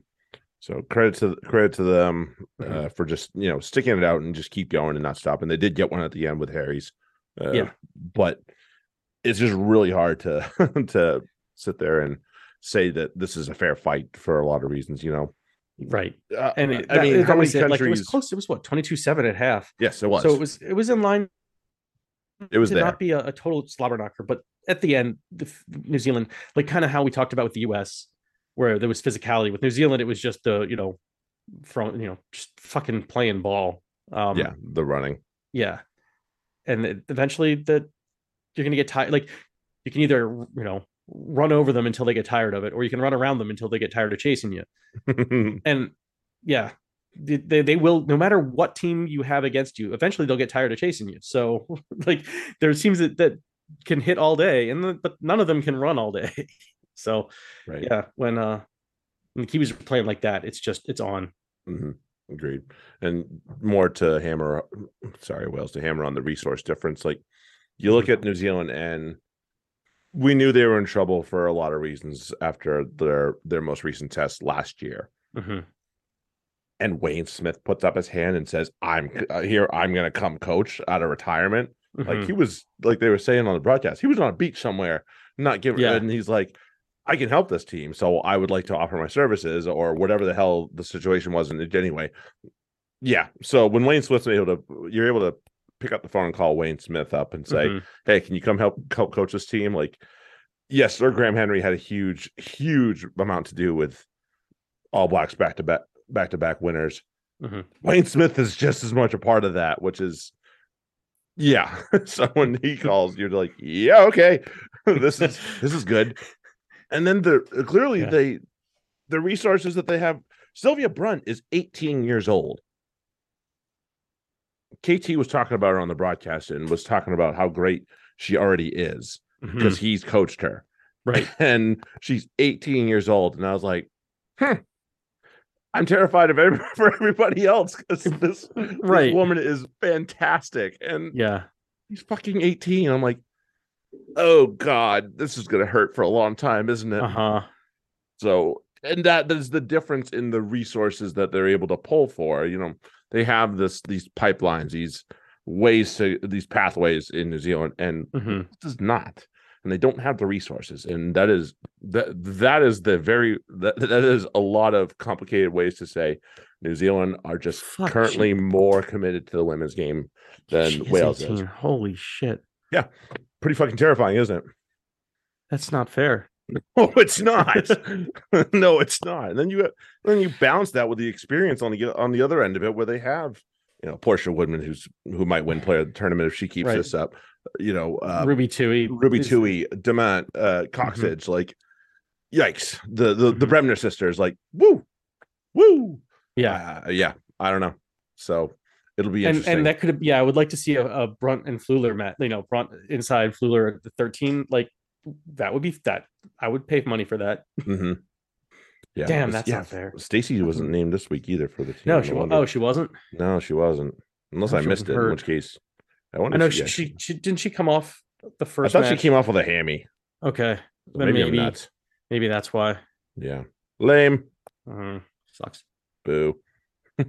So credit to credit to them uh, Mhm. for just you know sticking it out and just keep going and not stopping. They did get one at the end with Harry's. Uh, Yeah. but it's just really hard to <laughs> to sit there and say that this is a fair fight for a lot of reasons. You know, right. Uh, And it, I that- mean, how many was it, like it was close. It was what twenty two seven at half. yes, it was. So it was it was in line It was to there. not be a, a total slobber knocker, but at the end, the New Zealand, like kind of how we talked about with the U.S., where there was physicality. With New Zealand, it was just the you know, from you know, just fucking playing ball. Um, yeah, the running. yeah, and it- eventually that you're gonna get tired. Like you can either you know run over them until they get tired of it, or you can run around them until they get tired of chasing you. <laughs> And yeah, they, they, will no matter what team you have against you eventually they'll get tired of chasing you so <laughs> like there seems that that can hit all day and the, but none of them can run all day <laughs> so right. yeah when uh when the kiwis are playing like that it's just it's on hmm Agreed. And more to hammer, sorry, Wales, to hammer on the resource difference. Like you look at New Zealand, and we knew they were in trouble for a lot of reasons after their their most recent test last year. Mhm. And Wayne Smith puts up his hand and says, "I'm uh, here. I'm going to come coach out of retirement." Like Mhm. he was, like they were saying on the broadcast, he was on a beach somewhere, not giving. Yeah. And he's like, I can help this team, so I would like to offer my services or whatever the hell the situation was. And anyway, yeah. So when Wayne Smith's able to, you're able to pick up the phone and call Wayne Smith up and say, Mhm. "Hey, can you come help help coach this team?" Like, yes, Sir Graham Henry had a huge, huge amount to do with All Blacks back to back back to back winners. Mhm. Wayne Smith is just as much a part of that, which is, yeah. <laughs> so when he calls, you're like, yeah, okay, <laughs> this is this is good. And then the clearly Yeah. they the resources that they have. Sylvia Brunt is 18 years old. KT was talking about her on the broadcast and was talking about how great she already is because he's coached her. right <laughs> And she's 18 years old. And I was like, hmm, I'm terrified of every, <laughs> for everybody else because <laughs> this, this woman is fantastic. And yeah he's fucking 18. I'm like, oh God, this is going to hurt for a long time, isn't it? uh-huh So, and that is the difference in the resources that they're able to pull for. You know, they have this these pipelines, these ways to these pathways in New Zealand, and Mhm. does not, and they don't have the resources, and that is that that is the very that, that is a lot of complicated ways to say New Zealand are just Fuck, currently more committed to the women's game than is Wales 18. is. holy shit Yeah, Pretty fucking terrifying, isn't it? that's not fair <laughs> Oh, it's not. <laughs> no, it's not. And then you then you balance that with the experience on the on the other end of it, where they have you know Portia Woodman, who's who might win player of the tournament if she keeps Right. this up. You know, uh, ruby tui Ruby is- Tui, Demant, uh, Cocksedge, like yikes. The the the Mhm. Bremner sisters, like woo, woo. yeah Uh, yeah. I don't know. So it'll be and interesting. and that could yeah i would like to see a, a brunt and Fluhler mat you know brunt inside Fluhler at the 13 like that would be that i would pay money for that Mhm. Yeah. Damn, it's- that's not fair. Stacy wasn't named this week either for the team. no she wa- wonder- oh she wasn't No, she wasn't. Unless Oh, I missed it, in which case I wonder. i know she, she she didn't she come off the first. I thought match? she came off with a hammy. okay So maybe, maybe maybe that's why Yeah. Lame. Mhm. sucks Boo. <laughs>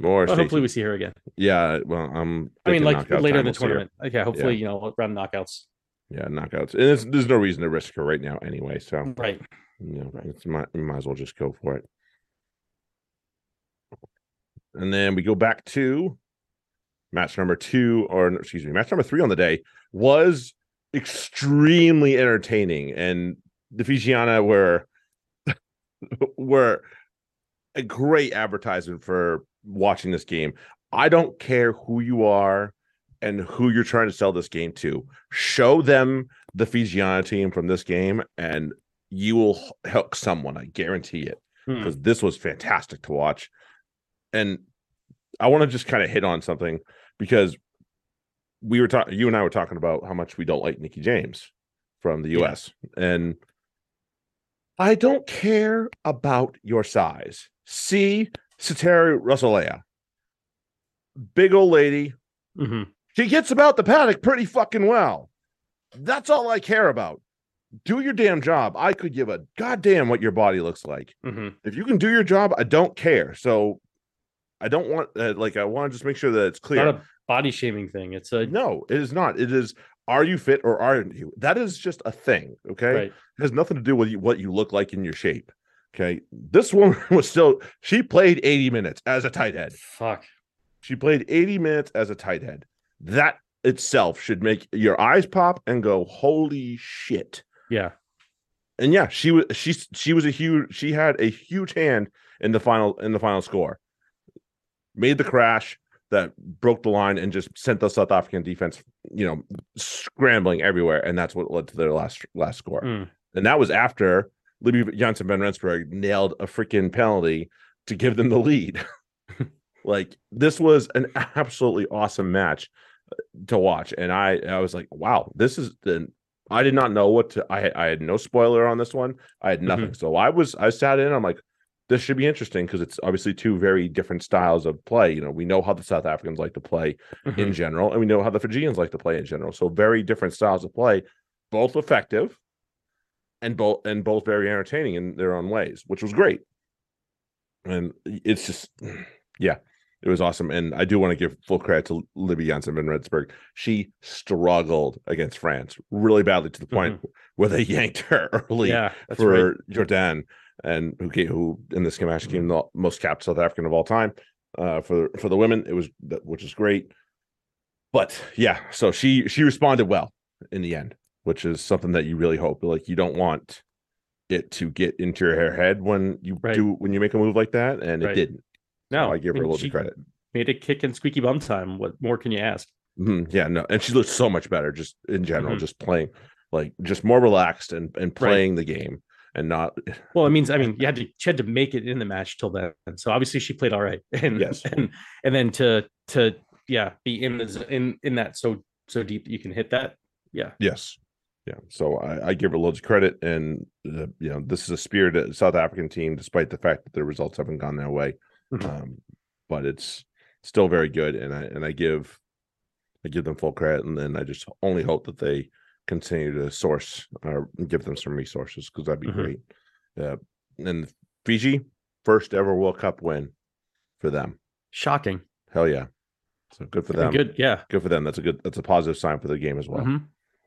More. well, hopefully we see her again yeah. Well, I'm. i mean like later in the tournament okay hopefully you know around knockouts Yeah, knockouts, and it's, there's no reason to risk her right now anyway. So right you know, Right. it's might, you might as well just go for it. And then we go back to match number two, or excuse me, match number three on the day was extremely entertaining, and the Fijiana were <laughs> were a great advertisement for watching this game. I don't care who you are and who you're trying to sell this game to. Show them the Fijiana team from this game, and you will help someone. I guarantee it Hmm. because this was fantastic to watch. And I want to just kind of hit on something because we were talking, you and I were talking about how much we don't like Nikki James from the Yeah. US. And I don't care about your size. See Sateri Russellea, big old lady. Mhm. She gets about the paddock pretty fucking well. That's all I care about. Do your damn job. I could give a goddamn what your body looks like Mhm. if you can do your job, I don't care. So I don't want uh, like I want to just make sure that it's clear. not a body shaming thing it's a no, it is not. It is are you fit or aren't you? That is just a thing. Okay. right It has nothing to do with you, what you look like in your shape. Okay. This woman <laughs> was still, she played 80 minutes as a tight head. Fuck. She played 80 minutes as a tight head. That itself should make your eyes pop and go, holy shit. Yeah. And yeah, she was she she was a huge she had a huge hand in the final in the final score. Made the crash that broke the line and just sent the South African defense, you know, scrambling everywhere. And that's what led to their last last score. Mm. And that was after Libby Janse van Rensburg nailed a freaking penalty to give them the lead. <laughs> like this was an absolutely awesome match to watch. And I I was like, wow, this is the I did not know what to I had I had no spoiler on this one. I had nothing. So I was I sat in, I'm like, this should be interesting because it's obviously two very different styles of play. You know, we know how the South Africans like to play Mhm. in general, and we know how the Fijians like to play in general. So very different styles of play, both effective and both and both very entertaining in their own ways, which was great. And it's just yeah, it was awesome. And I do want to give full credit to Libby Janse van Rensburg. She struggled against France really badly to the point <laughs> where they yanked her early yeah. For right. Jordaan, and who came, who in this match became the most capped South African of all time. Uh, for for the women, it was which is great. But yeah, so she she responded well in the end, which is something that you really hope. Like you don't want it to get into your head when you Right. do when you make a move like that, and it didn't. No, I give her a little bit credit. Made a kick and squeaky bum time. What more can you ask? Mhm, Yeah, no, and she looked so much better just in general, Mhm. just playing like just more relaxed and and playing the game and not <laughs> Well, it means I mean you had to she had to make it in the match till then. So obviously she played all right. <laughs> And Yes. and and then to to yeah be in the in in that so so deep that you can hit that. Yeah. Yes. Yeah. So I, I give her loads of credit. And, uh, you know, this is a spirited South African team, despite the fact that their results haven't gone their way. Mhm. Um, but it's still very good. And I, and I give, I give them full credit. And then I just only hope that they continue to source or give them some resources because that'd be Mhm. great. Uh, and Fiji, first ever World Cup win for them. Shocking. Hell yeah. So good for them. good. Yeah. Good for them. That's a good, that's a positive sign for the game as well. Mhm.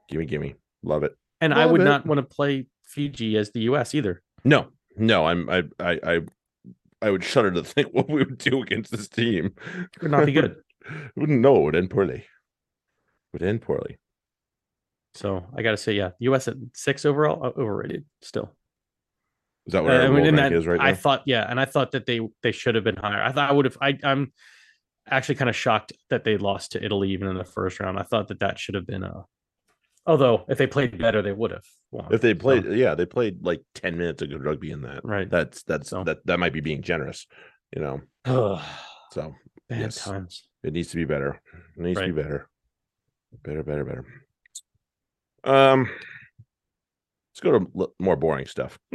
Gimme, gimme. Love it. And I would it. not want to play Fiji as the US either. No, no, I'm I I I I would shudder to think what we would do against this team. It would not be good. <laughs> Wouldn't know it would end poorly. Would end poorly. So I gotta say, yeah, US at six overall, uh, overrated still. Is that what Uh, I mean, that, is right I now? thought, yeah, and I thought that they they should have been higher. I thought I would have. I, I'm actually kind of shocked that they lost to Italy even in the first round. I thought that that should have been a. Although if they played better, they would have. Won. if they So, played, yeah, they played like ten minutes of good rugby in that. right. That's that's So- that that might be being generous, you know. <sighs> So bad Yes. times. it needs to be better. It needs to be better. Better, better, better. Um, let's go to more boring stuff. <laughs>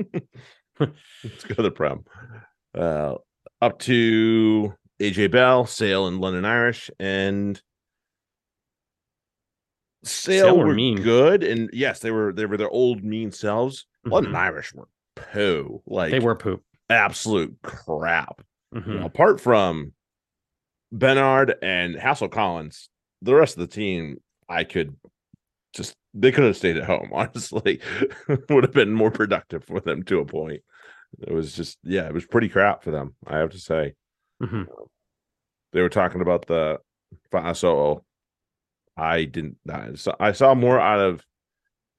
let's go to the prem. Uh, up to AJ Bell, Sale, and London Irish, and Sale, Sale were were mean. good, and yes, they were they were their old mean selves. London Mhm. Irish were poo, like They were poop. absolute crap. Mhm. Apart from Bernard and Hassell-Collins, the rest of the team, I could just they could have stayed at home. <laughs> Honestly, <laughs> would have been more productive for them to a point. It was just yeah, it was pretty crap for them. I have to say. Mhm. They were talking about the Fa'asoo. I didn't. I saw, I saw more out of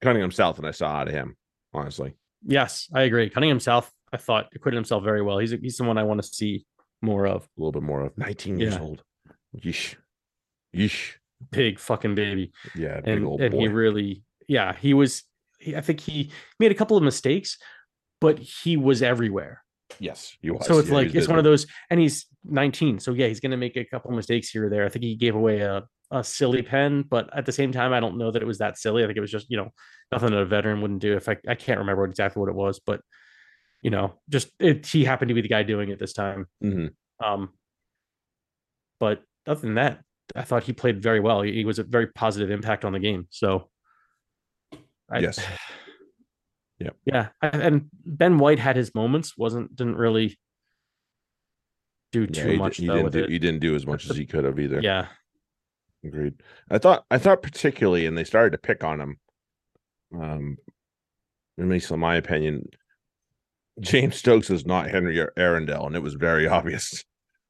Cunningham South than I saw out of him. Honestly, Yes, I agree. Cunningham South, I thought acquitted himself very well. He's he's someone I want to see more of. a little bit more of 19 years Yeah. old. Yeesh, yeesh. Big fucking baby. Yeah, big and old and boy. he really yeah he was he, i think he made a couple of mistakes but he was everywhere Yes, he was. so it's Yeah, like it's one of those and he's 19 so yeah he's going to make a couple mistakes here or there i think he gave away a, a silly pen but at the same time i don't know that it was that silly. I think it was just you know nothing that a veteran wouldn't do. If i, I can't remember exactly what it was but you know just it, he happened to be the guy doing it this time. Mhm. um but other than that i thought he played very well. He, he was a very positive impact on the game. So I, Yes. <sighs> yeah, yeah and ben white had his moments wasn't didn't really do Yeah, too he, much di- he though didn't do, he didn't do as much as he could have either. yeah agreed. I thought I thought particularly, and they started to pick on him. Um, at least in my opinion, James Stokes is not Henry Arundell, and it was very <laughs> obvious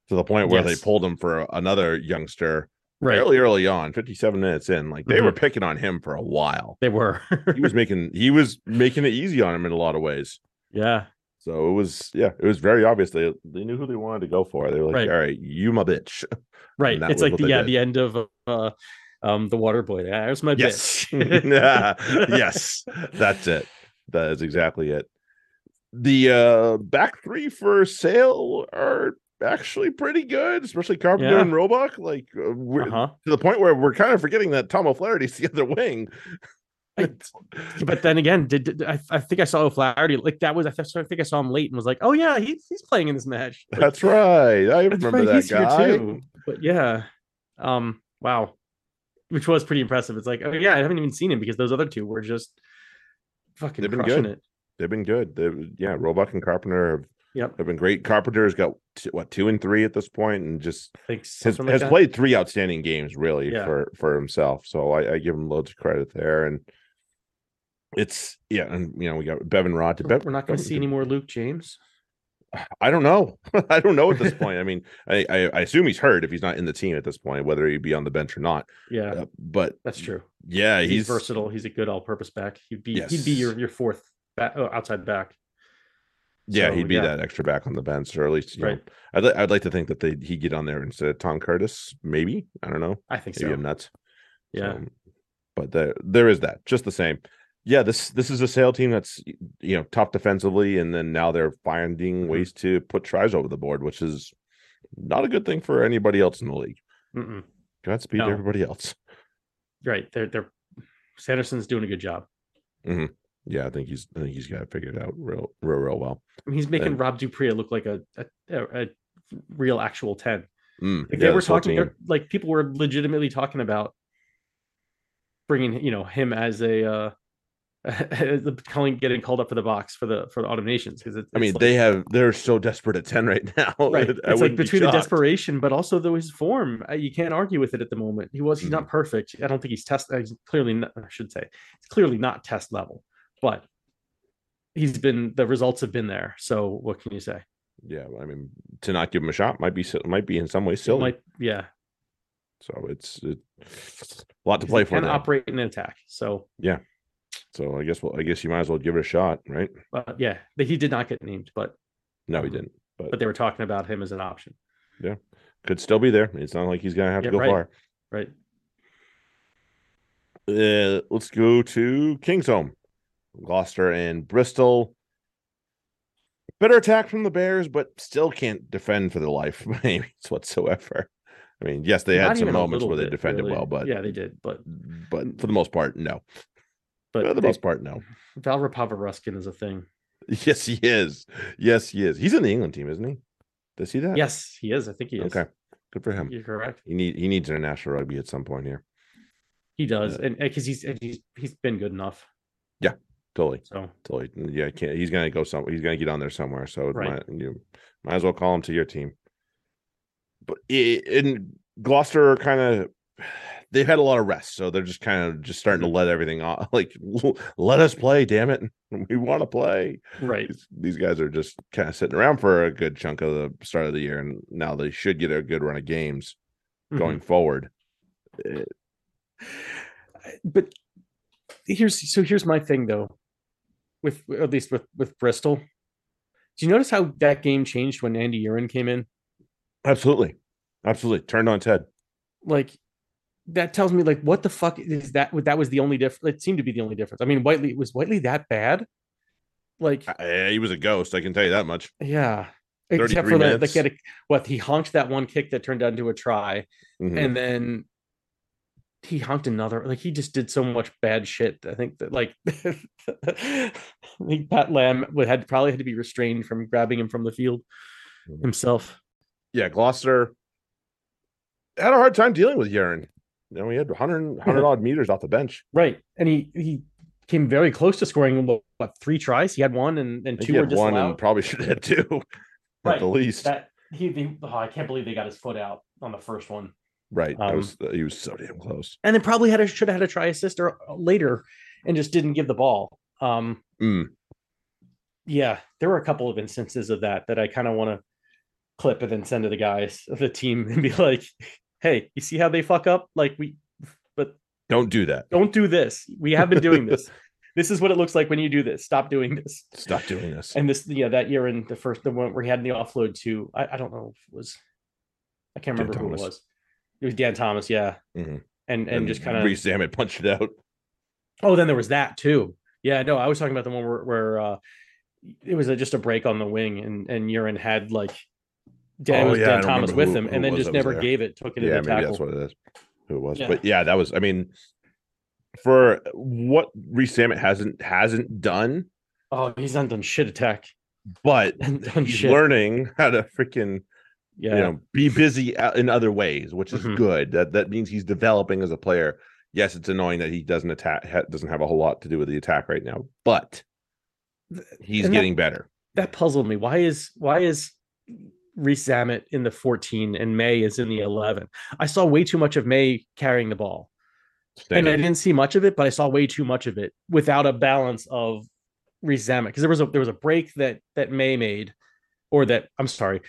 to the point where Yes. they pulled him for another youngster Right. fairly early on, 57 minutes in. Like they Mhm. were picking on him for a while. They were. He was making he was making it easy on him in a lot of ways. <laughs> yeah. So it was yeah, it was very obvious they they knew who they wanted to go for. They were like, Right. all right, you my bitch. <laughs> Right. It's like the yeah, did. the end of uh um the water boy. There's my Yes. bitch. <laughs> yes. That's it. That is exactly it. The uh back three for sale are actually pretty good, especially Carpenter Yeah. and Roebuck. Like uh, Uh-huh. to the point where we're kind of forgetting that Tom O'Flaherty's <laughs> the other wing. <laughs> But then again, did, did- I, I think I saw O'Flaherty like that was I, th- I think I saw him late and was like, oh yeah, he's he's playing in this match. Like, That's right. I that's remember that guy. too. But yeah, um, wow, which was pretty impressive. It's like, oh yeah, I haven't even seen him because those other two were just fucking They've been crushing good. it. They've been good. They, yeah, Roebuck and Carpenter have, Yep, have been great. Carpenter's got what two and three at this point, and just I has, like has played three outstanding games really Yeah. for for himself. So I, I give him loads of credit there. And it's yeah, and you know we got Bevan Rodd. Bev- We're not going to see any more Luke James. <sighs> I don't know. <laughs> I don't know at this <laughs> point. I mean, I, I I assume he's hurt if he's not in the team at this point, whether he'd be on the bench or not. Yeah, Uh, but that's true. yeah, He's, he's, versatile. He's a good all-purpose back. He'd be he'd be your your fourth back, oh, outside back. yeah, So, he'd be yeah. that extra back on the bench, or at least you Right. know, I'd I'd like to think that they he'd get on there instead of Tom Curtis. Maybe I don't know. I think Maybe so. I'm nuts. Yeah. So, but there there is that. Just the same. Yeah, this this is a sale team that's you know tough defensively, and then now they're finding Mhm. ways to put tries over the board, which is not a good thing for anybody else in the league. Mm-mm. Godspeed to No. everybody else. Right. They're they're Sanderson's doing a good job. Yeah, I think he's I think he's got it figured out real real real well. I mean, he's making And- Rob du Preez look like a a, a, a real actual ten. Mm, Like yeah, they were talking, like people were legitimately talking about bringing you know him as a uh <laughs> calling getting called up for the box for the for the autumn nations because I mean, they have they're so desperate at ten right now. <laughs> right. It's like wouldn't be between the desperation, but also though his form, uh, you can't argue with it at the moment. He was he's Mm-hmm. not perfect. I don't think he's test. uh, He's clearly not, I should say it's clearly not test level, but he's been the results have been there. So what can you say? Yeah, I mean, to not give him a shot might be might be in some ways silly. might- yeah, So it's it, a lot to play for. And operate in an attack. So, So I guess well, I guess you might as well give it a shot, right? but yeah, but he did not get named, but No, he Mhm. didn't. But, but they were talking about him as an option, Yeah, could still be there. It's not like he's gonna have Yeah, to go right. far. right? Uh, let's go to Kingsholm, Gloucester and Bristol. Better attack from the Bears, but still can't defend for their life by any means whatsoever. I mean, yes, they Not had some moments where they bit, defended really. well, but yeah, they did. But but for the most part, no. But For the they, most part, no. Val Ruskin is a thing. <laughs> Yes, he is. Yes, he is. He's in the England team, isn't he? Does he that? Yes, he is. I think he is. Okay. Good for him. You're correct. He need he needs international rugby at some point here. He does, Yeah. and because he's and he's he's been good enough. Yeah, totally. So Totally. Yeah, can't he's gonna go some he's gonna get on there somewhere. So Right. might, you might as well call him to your team. But in Gloucester kind of they've had a lot of rest, so they're just kind of just starting to let everything off. <laughs> Like let us play, damn it. <laughs> We want to play. right, These, these guys are just kind of sitting around for a good chunk of the start of the year, and now they should get a good run of games Mhm. going forward. Uh, But here's so here's my thing though, with at least with with Bristol. Do you notice how that game changed when Andy Uren came in? Absolutely. Absolutely. Turned on Ted. Like that tells me like what the fuck is that? That was the only difference. It seemed to be the only difference. I mean, Whiteley was Whiteley that bad? Like Uh, he was a ghost, I can tell you that much. yeah. Except for the, the minutes. he had a, what he honked that one kick that turned out into a try, Mhm. and then he honked another. Like he just did so much bad shit. I think that like <laughs> I think Pat Lam would had probably had to be restrained from grabbing him from the field Mhm. himself. yeah, Gloucester had a hard time dealing with Uren. You know, he had 100, 100 odd meters off the bench. Right, and he he came very close to scoring what, three tries. He had one, and and two were had one and probably <laughs> should have had two at Right, the least. That he, he oh, I can't believe they got his foot out on the first one. right. um, was, he was so damn close. and then probably had a should have had a try assist or uh, later and just didn't give the ball. Um, Mm. yeah, there were a couple of instances of that that I kind of want to clip and then send to the guys of the team and be like, "Hey, you see how they fuck up? Like we, but Don't do that. don't do this. We have been doing this. <laughs> this is what it looks like when you do this. Stop doing this." Stop doing this. And this, yeah, that year in the first, the one where he had the offload to, I, I don't know if it was, I can't remember who it was. It was Dan Thomas, yeah, Mhm. and and, just kind of Reese Zammit punched it out. Oh, then there was that too. Yeah, no, I was talking about the one where, where uh it was a, just a break on the wing and and Uren had like Dan, Oh, was yeah, Dan Thomas with who- him who and then just never there. gave it, took it Yeah, maybe tackle. that's what it is. Who it was. Yeah. But yeah, that was I mean for what Rees-Zammit hasn't hasn't done, Oh, he's not done shit attack. but <laughs> he's shit. learning how to freaking yeah. you know be busy in other ways which is Mhm. good that that means he's developing as a player yes it's annoying that he doesn't attack doesn't have a whole lot to do with the attack right now but he's And that- getting better that puzzled me. Why is why is Rees-Zammit in the 14 and May is in the 11? I saw way too much of May carrying the ball. and I didn't see much of it, but I saw way too much of it without a balance of resentment. Because there was a there was a break that that May made, or that I'm sorry,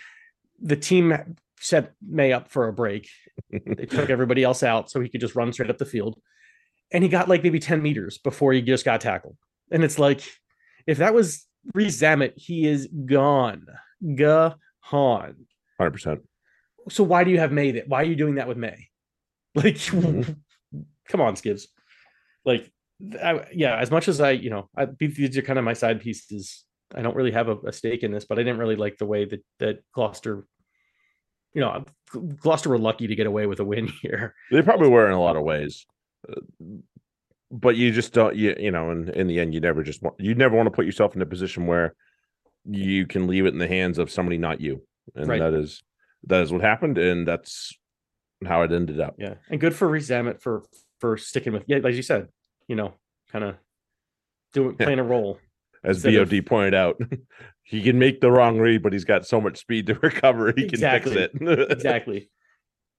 the team set May up for a break. They took <laughs> everybody else out so he could just run straight up the field, and he got like maybe 10 meters before he just got tackled. And it's like, if that was Rees-Zammit, he is gone, gone. 100% So why do you have May? That why are you doing that with May? <laughs> Like, Mhm. come on, Skibbs. Like, I, yeah. As much as I, you know, I, these are kind of my side pieces. I don't really have a, a stake in this, but I didn't really like the way that that Gloucester, you know, Gloucester were lucky to get away with a win <laughs> here. they probably were in a lot of ways but you just don't you, you know in, in the end you never just want you never want to put yourself in a position where you can leave it in the hands of somebody not you and Right. that is that is what happened and that's how it ended up Yeah, and good for Rees-Zammit for for sticking with yeah, like you said, you know, kind of doing playing a role. as Instead of- pointed out, <laughs> he can make the wrong read, but he's got so much speed to <laughs> recover. He Exactly. can fix it. <laughs> Exactly,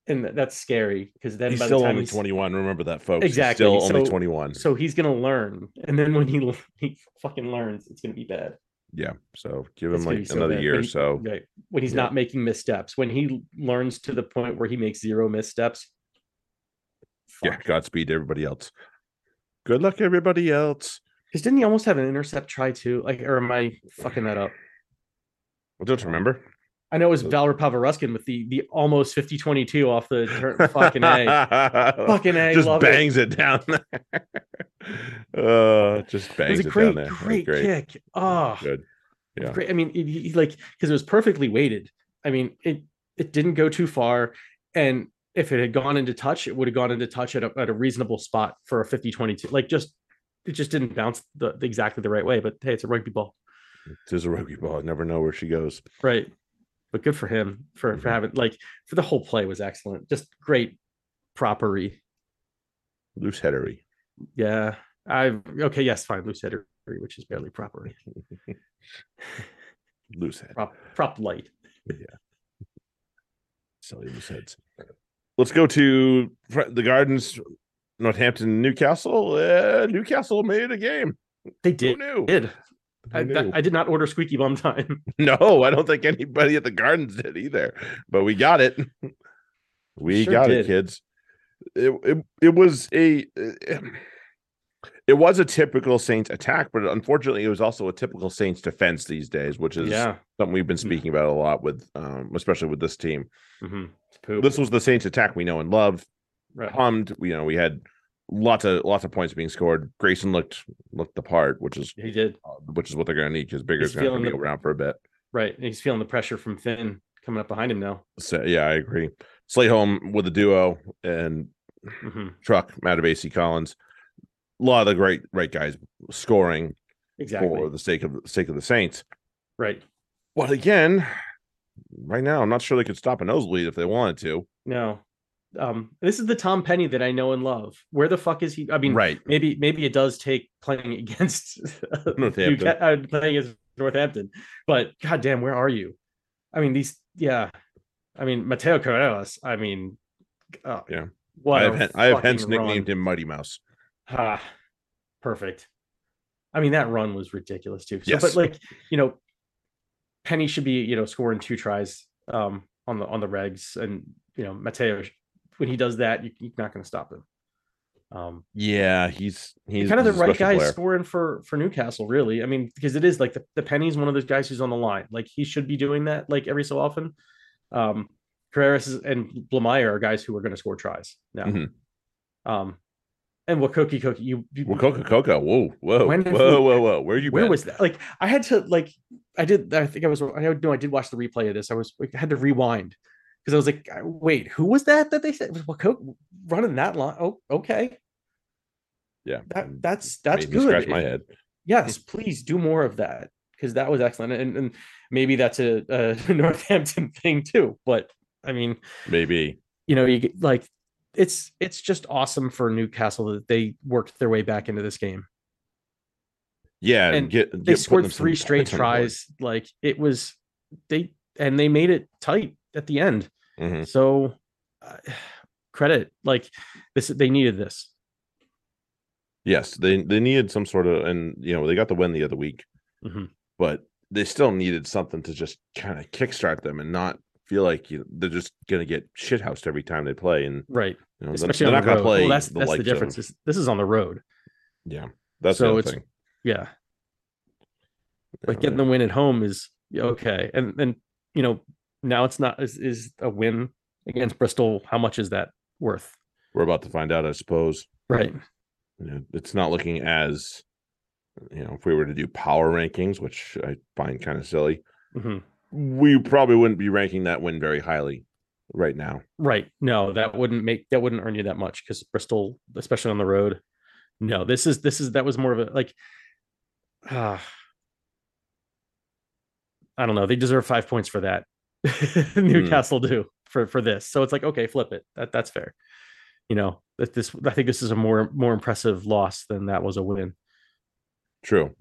and that's scary because then he's by still the time only he's- 21. Remember that, folks. Exactly, He's still only 21. So he's gonna learn, and then when he he fucking learns, it's gonna be bad. Yeah. So give It's him like so another bad. year or so. Right. When he's Yeah. not making missteps, when he learns to the point where he makes zero missteps. Yeah. fuck. Godspeed to everybody else. Good luck, everybody else. Because didn't he almost have an intercept try too? Like, or am I fucking that up? Well, don't you remember? I know it was Val Rapava Ruskin with the the almost 50-22 off the turn. fucking A. <laughs> Fucking A. Just love it. bangs it. down there. <laughs> uh, just It bangs was it, a great, down there. great, great. kick. Oh, Good. Yeah. great. I mean, it, he, like because it was perfectly weighted. I mean, it it didn't go too far, and if it had gone into touch, it would have gone into touch at a, at a reasonable spot for a 50-22. Like just it just didn't bounce the, the- exactly the right way. But hey, it's a rugby ball, It is a rugby ball. I never know where she goes. right? But good for him for for Mhm. having like for the whole play was excellent. Just great propery. Loose headery. Yeah. I okay, yes, fine. Loose headery, which is barely propery. <laughs> Loose head. Prop prop light. Yeah. Silly loose heads. Let's go to the Gardens, Northampton, Newcastle. Uh, Newcastle made a game. They Who did. knew? did. I, that- I did not order squeaky bum time. <laughs> No, I don't think anybody at the Gardens did either. But we got it. <laughs> We Sure got did. it, kids. It, it it was a it was a typical Saints attack, but unfortunately, it was also a typical Saints defense these days, which is yeah. something we've been Mm. speaking about a lot with, um, especially with this team. hmm This was the Saints attack we know and love. Right. Hummed, you know, we had lots of lots of points being scored. Grayson looked looked the part, which is He did. which is what they're going to need because Biggar's going to be the- around for a bit. Right. And he's feeling the pressure from Finn coming up behind him now. So yeah, I agree. Sleightholme with a duo and hmm truck, Matavesi Collins. A lot of the great right guys scoring Exactly. for the sake of the sake of the Saints. Right. But again, right now I'm not sure they could stop a nosebleed if they wanted to. No. Um, this is the Tom Penny that I know and love. Where the fuck is he? I mean, right. maybe maybe it does take playing against <laughs> Northampton. Uh, playing against Northampton, but goddamn, where are you? I mean, these, yeah. I mean, Mateo Carreras. I mean, uh, Yeah. What I have, hen- I have hence run. nicknamed him Mighty Mouse. Ah, perfect. I mean, that run was ridiculous too. So, Yes. but like, you know, Penny should be, you know, scoring two tries um on the on the regs. And you know, Mateo when he does that, you, you're not gonna stop him. Um Yeah, he's he's kind of the right guy player. scoring for for Newcastle, really. I mean, because it is like the, the Penny's one of those guys who's on the line. Like he should be doing that like every so often. Um Carreras and Blamire are guys who are going to score tries now. Mhm. Um and what Cookie Cookie you, you Coca Coca. Whoa, whoa, When whoa, we- whoa, whoa. Where you where been? was that? Like I had to like I did I think I was I know I did watch the replay of this. I was I had to rewind because I was like, uh, wait, who was that that they said running that line? Oh, okay. yeah, That mm, that's that's made good. Scratch my head. yes please do more of that because that was excellent and, and maybe that's a, a <laughs> northampton thing too but i mean Maybe. you know you get like it's it's just awesome for newcastle that they worked their way back into this game Yeah, And get, they get- putting scored three straight points on the board. tries like it was they and they made it tight at the end. Mhm. so uh, <sighs> credit like this they needed this. Yes, they they needed some sort of, and you know they got the win the other week, Mhm. but they still needed something to just kind of kickstart them and not feel like you they're just gonna get shithoused every time they play, and right. you know they're, especially they're on not the gonna play. well, that's the that's the difference Of, is this is on the road. Yeah, that's So the other it's- thing. yeah. Like Yeah, getting the win at home is okay. And and you know now it's not is, is a win against bristol how much is that worth We're about to find out, I suppose. right You know, it's not looking as you know if we were to do power rankings, which I find kind of silly. hmm We probably wouldn't be ranking that win very highly right now. right no that wouldn't make that wouldn't earn you that much because bristol especially on the road no this is this is that was more of a like uh, i don't know they deserve five points for that <laughs> newcastle hmm. do for for this so it's like okay flip it that that's fair you know that this i think this is a more more impressive loss than that was a win True.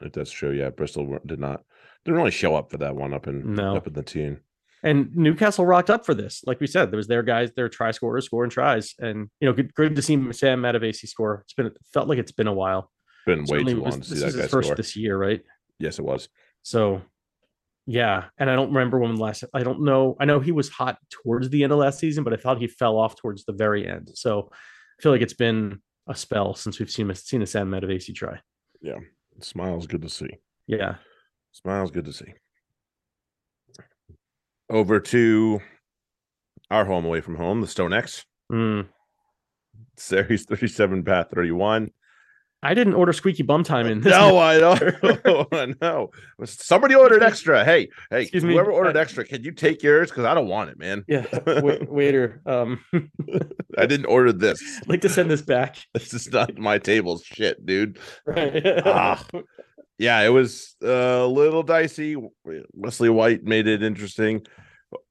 That's true. Yeah, Bristol did not didn't really show up for that one up in No. up in the team. And Newcastle rocked up for this. Like we said, there was their guys, their try scorers scoring tries. And you know, good, good to see Sam Matavesi score. It's been it felt like it's been a while. Been way Certainly too was- long to see this that is his first score. this year, right? Yes, it was. So yeah. And I don't remember when last I don't know. I know he was hot towards the end of last season, but I thought he fell off towards the very end. So I feel like it's been a spell since we've seen a seen a Sam Matavesi try. Yeah, Smiles good to see. Yeah. Smiles good to see. Over to our home away from home, the StoneX. Mm. Sarries 37, Bath 31. I didn't order squeaky bum time in this. <laughs> No, I don't. <laughs> I know. Somebody ordered extra. Hey, hey, Excuse me, whoever ordered I- extra, can you take yours? Because I don't want it, man. Yeah. Wait, <laughs> waiter. Um I didn't order this. like to send this back. This is not my table's shit, dude. Right. Ah. Yeah, it was uh, a little dicey. Wesley White made it interesting.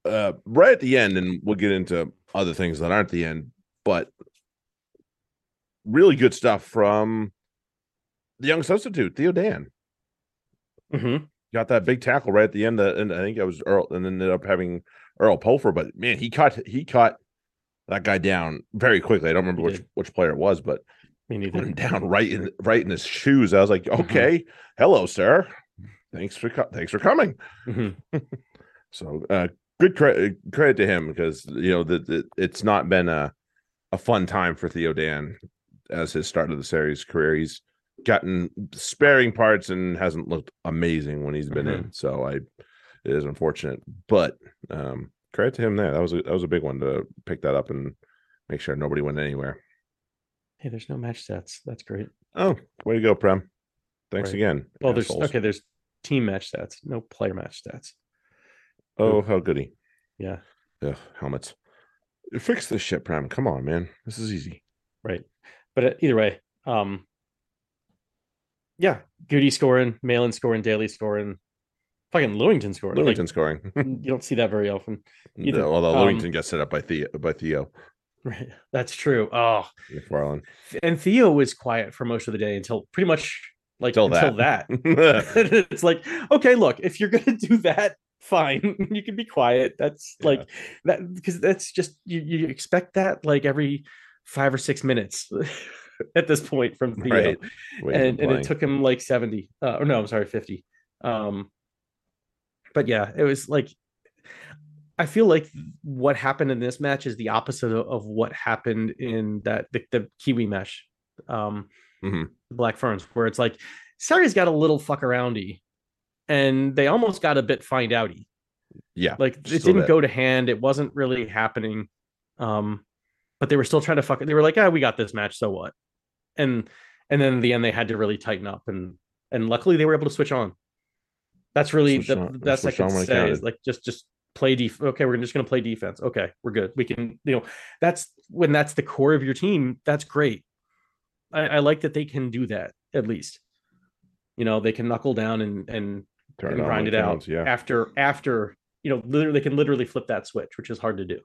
Uh, right at the end, and we'll get into other things that aren't the end, but really good stuff from the young substitute, Theo Dan. Mhm. got that big tackle right at the end, that, and I think it was Earl, and ended up having Earl Pulfer. But man, he caught he cut that guy down very quickly. I don't remember which which player it was, but he put him down right in right in his shoes. I was like, Mhm. okay, hello, sir. Thanks for thanks for coming. Mhm. <laughs> So uh, good credit credit to him because you know that that it's not been a a fun time for Theo Dan as his start of the Sarries career. He's gotten sparing parts and hasn't looked amazing when he's been in. So I it is unfortunate, but um credit to him there. That was a that was a big one to pick that up and make sure nobody went anywhere. Hey, there's no match stats. That's great. Oh, way to go, Prem. Thanks Right. again. Well, there's okay. There's team match stats, no player match stats. Oh, how goody. Yeah, Ugh, helmets. Fix this shit, Prem. Come on, man. This is easy. right. But uh, either way, um, yeah, Goody scoring, Malin scoring, Daly scoring, fucking Lewington scoring. Like, Lewington scoring. <laughs> you don't see that very often. Either. No, Although Um, Lewington got set up by Theo by Theo Right. That's true. Oh, McFarland. and Theo was quiet for most of the day until pretty much like Till until that. <laughs> <laughs> it's like, okay, look, if you're gonna do that, fine. you can be quiet. That's Yeah. like that because that's just you, you expect that like every five or six minutes. <laughs> at this point from Theo. Right. And and it took him like 70 uh, or no i'm sorry 50 um but yeah it was like i feel like what happened in this match is the opposite of, of what happened in that the, the kiwi mesh um Mhm. black ferns where it's like Sari's got a little fuck aroundy and they almost got a bit find outy yeah. like it didn't bit. go to hand it wasn't really happening um but they were still trying to fuck it they were like ah we got this match so what and and then in the end they had to really tighten up and and luckily they were able to switch on. That's really the, on- best i can say is like just just play def okay we're just going to play defense. Okay we're good. We can you know that's when that's the core of your team that's great. I, I like that they can do that at least. You know they can knuckle down and and and grind it out Yeah. after after you know literally they can literally flip that switch which is hard to do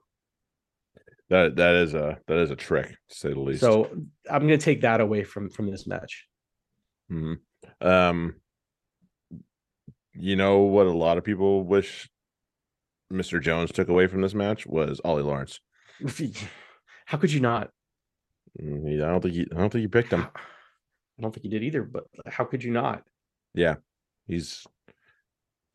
That that is a that is a trick to say the least. so i'm going to take that away from from this match Mhm. um, you know what? A lot of people wish Mr. Jones took away from this match was Ollie Lawrence. <laughs> how could you not Mm, I don't think he, I don't think you picked him. <sighs> i don't think you did either but how could you not Yeah, he's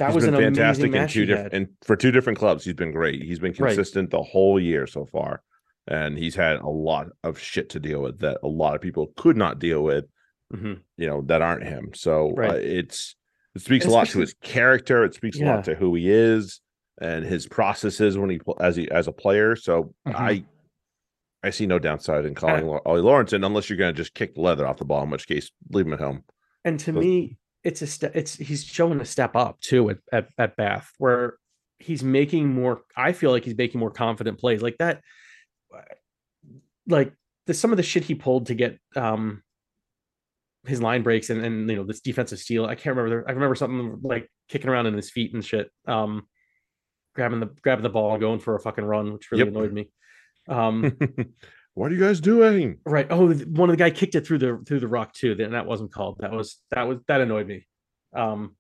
that he's was been an fantastic amazing in two different and for two different clubs. He's been great. He's been Right. consistent the whole year so far, and he's had a lot of shit to deal with that a lot of people could not deal with. Mhm. You know that aren't him. So uh, it's it speaks a lot to his character. It speaks a lot to who he is and his processes when he as he as a player. So Mhm. I I see no downside in calling <laughs> Ollie Lawrence in unless you're going to just kick the leather off the ball. In which case, leave him at home. and to me it's a step it's he's showing a step up too at, at at bath where he's making more i feel like he's making more confident plays like that like the some of the shit he pulled to get um his line breaks and and you know this defensive steal i can't remember i remember something like kicking around in his feet and shit um grabbing the grabbing the ball and going for a fucking run which really Yep. annoyed me um <laughs> what are you guys doing? Right. Oh, one of the guy kicked it through the through the rock too. Then that wasn't called. That was that was that annoyed me. Um,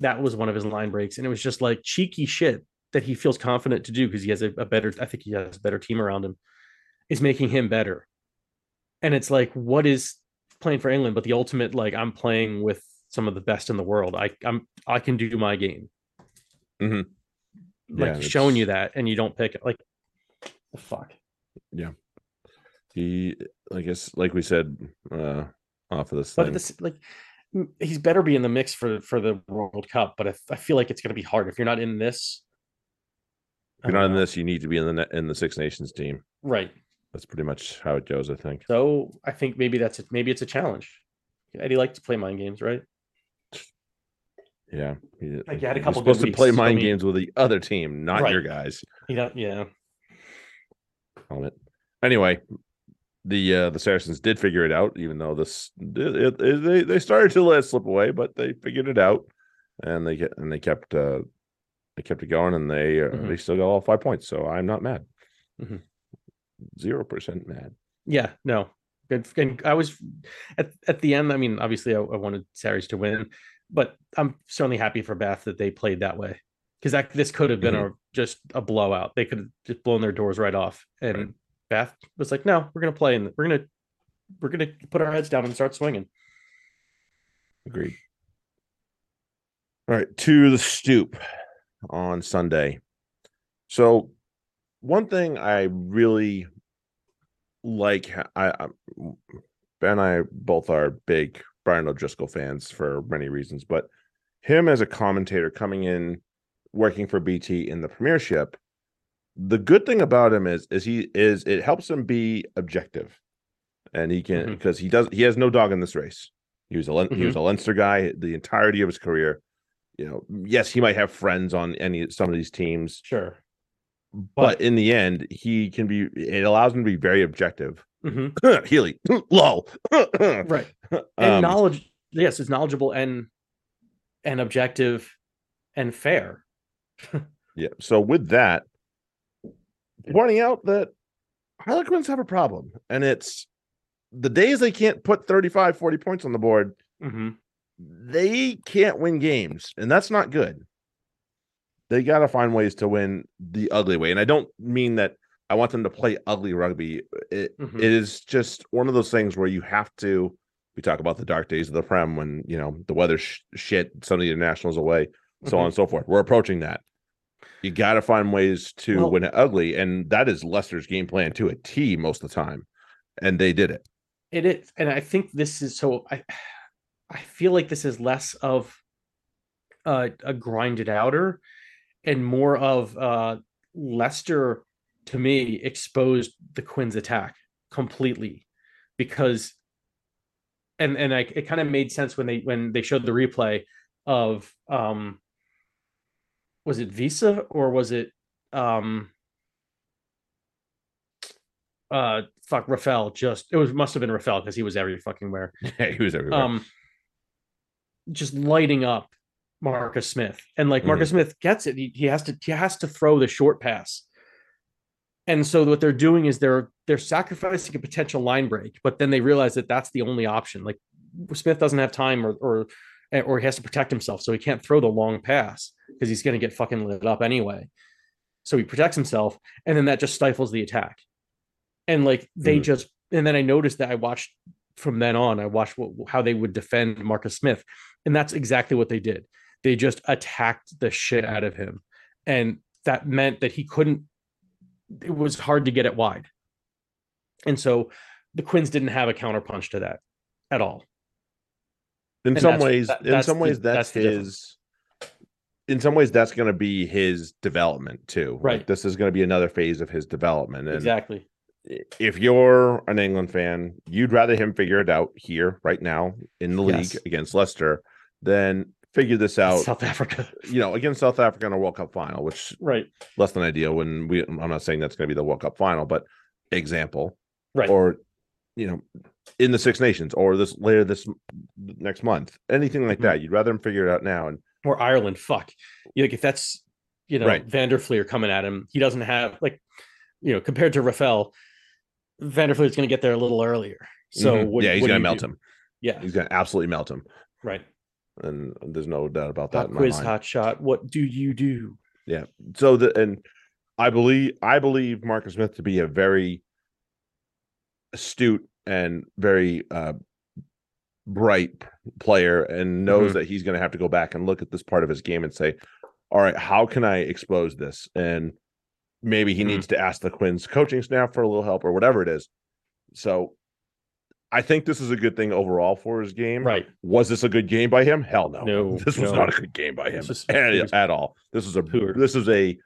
that was one of his line breaks, and it was just like cheeky shit that he feels confident to do because he has a, a better. I think he has a better team around him. Is making him better, and it's like what is playing for England, but the ultimate like I'm playing with some of the best in the world. I I'm I can do my game. Mhm. Like Yeah, showing you that, and you don't pick it. Like the fuck. He, I guess, like we said, uh, off of this But thing. this like he's better be in the mix for for the World Cup. But I, I feel like it's going to be hard if you're not in this. if you're not in this, you need to be in the in the Six Nations team. right? That's pretty much how it goes. I think. So I think maybe that's it. Maybe it's a challenge. Eddie liked to play mind games, right? Yeah, he- Like, you had a couple supposed to play I mind mean- games with the other team, not Right. your guys. You know, yeah. on it. Anyway, the uh, the Saracens did figure it out, even though this it, it, they they started to let it slip away, but they figured it out, and they get and they kept uh, they kept it going, and they uh, Mhm. they still got all five points. So I'm not mad. Mhm. 0 percent mad. Yeah, no. Good. And I was at, at the end. I mean, obviously, I, I wanted Sarries to win, but I'm certainly happy for Bath that they played that way because that this could have been a just a blowout. They could have just blown their doors right off, and Right. Bath was like, "No, we're gonna play and we're gonna we're gonna put our heads down and start swinging." Agreed. All right, to the stoop on Sunday. So, one thing I really like, I, I Ben and I both are big Brian O'Driscoll fans for many reasons, but him as a commentator coming in, working for BT in the Premiership, the good thing about him is is he is it helps him be objective, and he can because he does he has no dog in this race. He was a Len- he was a Leinster guy the entirety of his career. You know, yes, he might have friends on any some of these teams, Sure. but in the end, he can be. It allows him to be very objective. hmm Healy, lol. Right. And Um, knowledge. Yes, it's knowledgeable and and objective and fair. <laughs> Yeah. So with that, pointing out that Harlequins have a problem, and it's the days they can't put 35, 40 points on the board, hmm they can't win games, and that's not good. They got to find ways to win the ugly way. And I don't mean that I want them to play ugly rugby. It, Mhm. it is just one of those things where you have to. We talk about the dark days of the Prem when you know the weather sh- shit, some of the internationals away, so Mhm. on and so forth. We're approaching that. You got to find ways to Well- win it ugly, and that is Leicester's game plan to a T most of the time, and they did it. It is, and I think this is so. I I feel like this is less of uh, a grinded outer and more of uh, Leicester to me exposed the Quins' attack completely because and and I it kind of made sense when they when they showed the replay of um was it Wiese or was it um uh fuck Rafael just it was must have been Rafael because he was every fucking where <laughs> Yeah, he was everywhere. um just lighting up Marcus Smith. And like Marcus Smith gets it. He, he has to he has to throw the short pass. And so what they're doing is they're they're sacrificing a potential line break, but then they realize that that's the only option. Like Smith doesn't have time or or or he has to protect himself, so he can't throw the long pass because he's going to get fucking lit up anyway. So he protects himself, and then that just stifles the attack. And like they Mhm. just, and then I noticed that I watched from then on. I watched what, how they would defend Marcus Smith, and that's exactly what they did. They just attacked the shit out of him, and that meant that he couldn't. It was hard to get it wide, and so the Quins didn't have a counterpunch to that at all. In and some ways, that- in that's some the- ways, that's that's, the difference. his. In some ways, that's going to be his development too. Like, Right. this is going to be another phase of his development. And exactly. if you're an England fan, you'd rather him figure it out here right now in the league against Leicester than figure this out. South Africa, <laughs> You know, against South Africa in a World Cup final, which right? less than ideal. When we, I'm not saying that's going to be the World Cup final, but example, Right. or you know, in the Six Nations, or this later this next month, anything like Mhm. that. You'd rather him figure it out now. And or Ireland. Fuck. You like if that's you know Right. van der Flier coming at him, he doesn't have like you know compared to Rafael, van der Flier's going to get there a little earlier. So Mhm. what, yeah, he's going to melt do? him. Yeah, He's going to absolutely melt him, right. and there's no doubt about that. Hot quiz, hot shot. What do you do? Yeah. So the and I believe I believe Marcus Smith to be a very astute and very uh bright player and knows Mhm. that he's going to have to go back and look at this part of his game and say all right how can i expose this and maybe he Mhm. needs to ask the quins coaching staff for a little help or whatever it is so i think this is a good thing overall for his game Right. was this a good game by him? Hell no. No, <laughs> this was no. not a good game by him <laughs> was- at, at all. This was a poor. this was a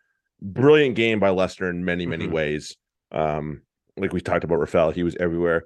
brilliant game by Leicester in many many Mhm. ways. Um, like we talked about Rafael, he was everywhere.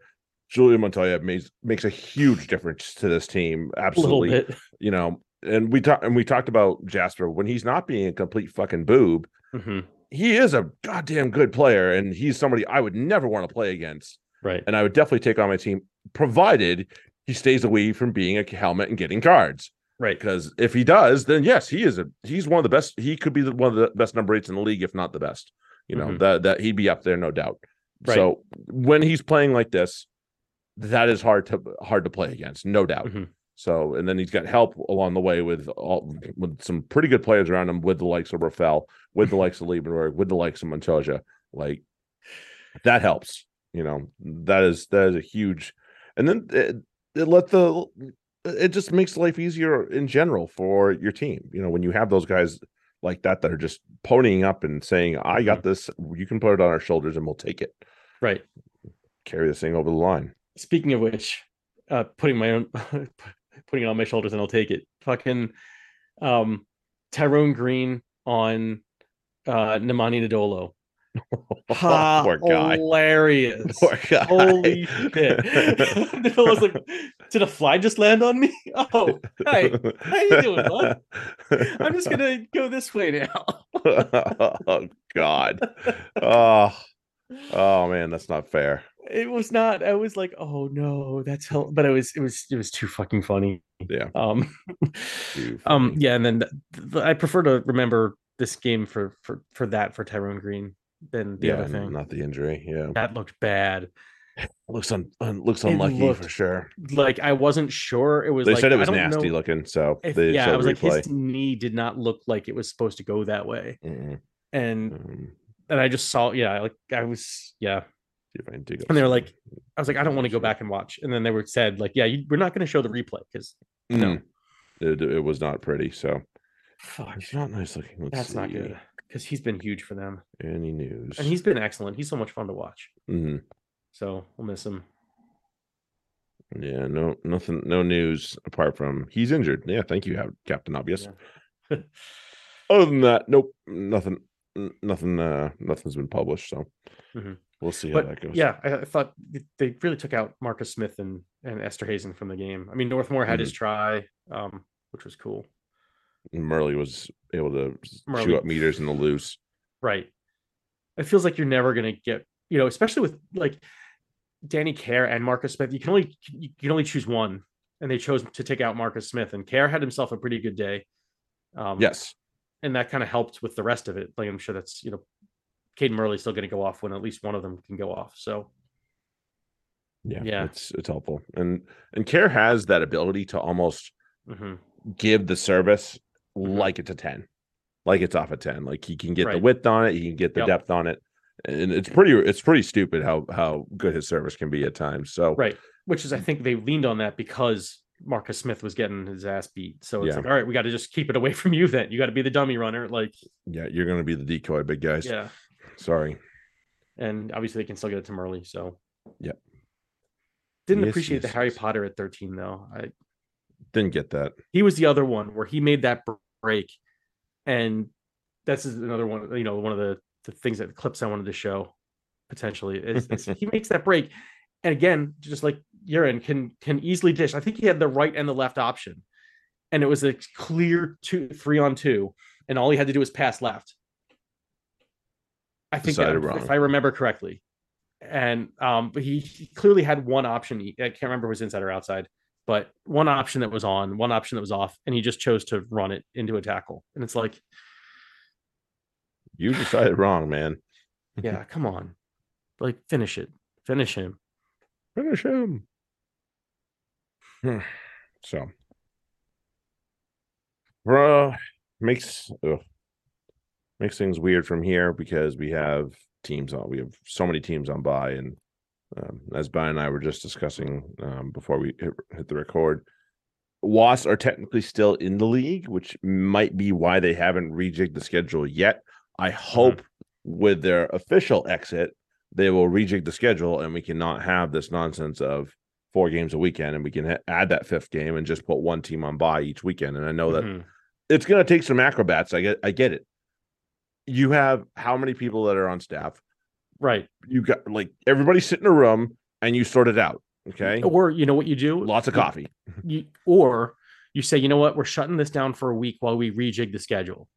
Julian Montoya makes makes a huge difference to this team. Absolutely, you know. And we talked and we talked about Jasper when he's not being a complete fucking boob. Mhm. He is a goddamn good player, and he's somebody I would never want to play against Right. and I would definitely take on my team, provided he stays away from being a helmet and getting cards. Right. Because if he does, then yes, he is a he's one of the best. He could be the, one of the best number eights in the league, if not the best. You know Mhm. that that he'd be up there, no doubt. Right. So when he's playing like this, that is hard to hard to play against, no doubt. Mhm. So and then he's got help along the way with all with some pretty good players around him, with the likes of Rafael, with the <laughs> likes of Liebenberg, with the likes of Montoya. Like that helps. You know that is that is a huge, and then it, it let the it just makes life easier in general for your team. You know when you have those guys like that that are just ponying up and saying, "I Mm-hmm. got this. You can put it on our shoulders, and we'll take it. Right. Carry this thing over the line." Speaking of which, uh, putting my own, <laughs> putting it on my shoulders, and I'll take it. Fucking, um, Tyrone Green on uh Nemani Nadolo. <laughs> Poor guy. Hilarious. Poor guy. Holy shit. <laughs> I was like, did a fly just land on me? Oh, hey, how you doing, bud? I'm just gonna go this way now. oh God. Oh, oh man, that's not fair. It was not. I was like, oh no, that's hell. But it was, it was, it was too fucking funny. Yeah. Um, Too <laughs> um, yeah, and then th- th- I prefer to remember this game for for for that for Tyrone Green than the yeah, other thing. not the injury. Yeah, That looked bad. looks un, un- looks unlucky for sure. Like I wasn't sure. It was. They like, said it was nasty know looking, so if- they yeah, I was like, his knee did not look like it was supposed to go that way, Mm-mm, and mm. and I just saw, yeah, like I was, yeah, if I can dig up and they were some- like, I was like, I don't want to go back and watch, and then they were said like, yeah, you, we're not going to show the replay because no. Mm. it, it was not pretty. So fuck, it's not nice looking. Let's that's not good because he's been huge for them, Any news? and he's been excellent. He's so much fun to watch. Mhm. So we'll miss him. yeah, no, nothing, no news apart from he's injured. Yeah, thank you, Captain Obvious. Yeah. <laughs> Other than that, nope, nothing, nothing, uh, nothing's been published. So Mhm. We'll see how that goes. yeah, I, I thought they really took out Marcus Smith and and Esterhuizen from the game. I mean, Northmore had Mm-hmm. his try, um, which was cool. Murley was able to Murley. shoot up meters in the loose. Right. It feels like you're never gonna get, you know, especially with like Danny Care and Marcus Smith. You can only you can only choose one, and they chose to take out Marcus Smith. And Care had himself a pretty good day. Um, Yes, and that kind of helped with the rest of it. Like I'm sure that's you know, Cadan Murley's still going to go off when at least one of them can go off. So yeah, Yeah. it's it's helpful, and and Care has that ability to almost mhm. give the service Mhm. like it's a 10 like it's off a 10 like he can get the width on it he can get the Yep. depth on it and it's pretty it's pretty stupid how how good his service can be at times so right, which is I think they leaned on that because Marcus Smith was getting his ass beat. So it's Yeah. like, all right, we got to just keep it away <laughs> from you. Then you got to be the dummy runner. Like, yeah you're gonna be the decoy big guys yeah. Sorry and obviously they can still get it to Murley. So Yep. Didn't Yes, appreciate the yes, Harry. Potter at 13 though. I didn't get that he was the other one where he made that break, and that's is another one. You know, one of the the things that the clips I wanted to show potentially is, is <laughs> he makes that break, and again, just like Uren can can easily dish. I think he had the right and the left option, and it was a clear two three on two, and all he had to do was pass left. I think that, Decided if wrong. I remember correctly, and um, but he, he clearly had one option. He, I can't remember if it was inside or outside, but one option that was on, one option that was off, and he just chose to run it into a tackle. And it's like, you decided wrong man yeah, <laughs> come on, like finish it, finish him. finish him <sighs> so bro makes ugh, makes things weird from here because we have teams on we have so many teams on bye and um, as Brian and I were just discussing um, before we hit, hit the record, Wasps are technically still in the league, which might be why they haven't rejigged the schedule yet. I hope with their official exit, they will rejig the schedule and we cannot have this nonsense of four games a weekend and we can ha- add that fifth game and just put one team on bye each weekend. And I know that Mhm. it's going to take some acrobats. I get, I get it. You have how many people that are on staff? right. You got like everybody sit in a room and you sort it out. Okay, Or you know what you do? lots of coffee. <laughs> You, or you say, you know what, we're shutting this down for a week while we rejig the schedule.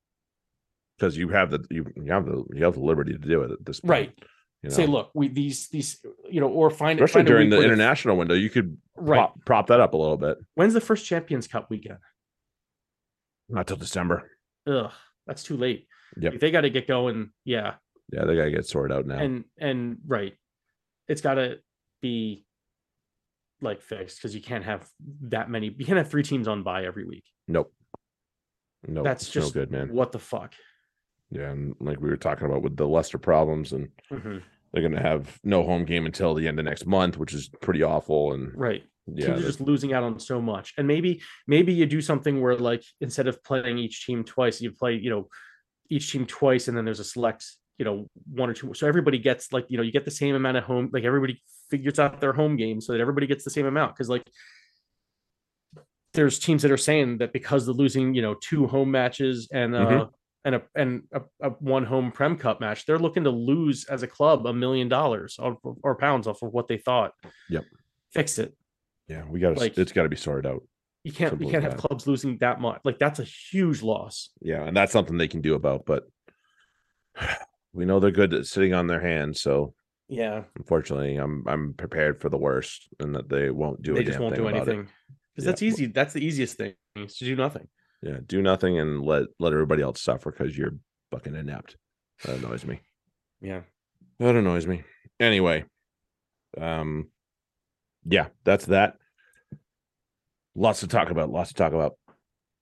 because you have the you, you have the you have the liberty to do it at this point. Right. You Say, look, we these these you know, or find especially find a during the international window, you could right. prop, prop that up a little bit. When's the first Champions Cup weekend? Not till December. Ugh, that's too late. Yep. If they got to get going, yeah, Yeah, they gotta get sorted out now. and and right, it's got to be like fixed because you can't have that many. You can't have three teams on bye every week. nope. No, That's just no good, man. What the fuck? Yeah, and like we were talking about with the Leicester problems, and Mhm. they're gonna have no home game until the end of next month, which is pretty awful. And Right. yeah, teams are just losing out on so much. And maybe maybe you do something where like instead of playing each team twice, you play, you know, each team twice and then there's a select, you know, one or two. So everybody gets like, you know, you get the same amount of home, like everybody figures out their home game so that everybody gets the same amount. Cause like there's teams that are saying that because they're losing, you know, two home matches and uh Mhm. and a and a, a one home prem cup match, they're looking to lose as a club a million dollars or, or pounds off of what they thought. Yep. Fix it. yeah, we gotta like- it's gotta be sorted out. You can't you can't have that. clubs losing that much. Like that's a huge loss. Yeah, and that's something they can do about, but <sighs> we know they're good at sitting on their hands, so Yeah. unfortunately i'm i'm prepared for the worst and that they won't do they just won't do anything. Because Yeah. that's easy. That's the easiest thing is to do nothing. yeah do nothing and let let everybody else suffer because you're fucking inept that annoys me Yeah. that annoys me anyway um yeah that's that lots to talk about lots to talk about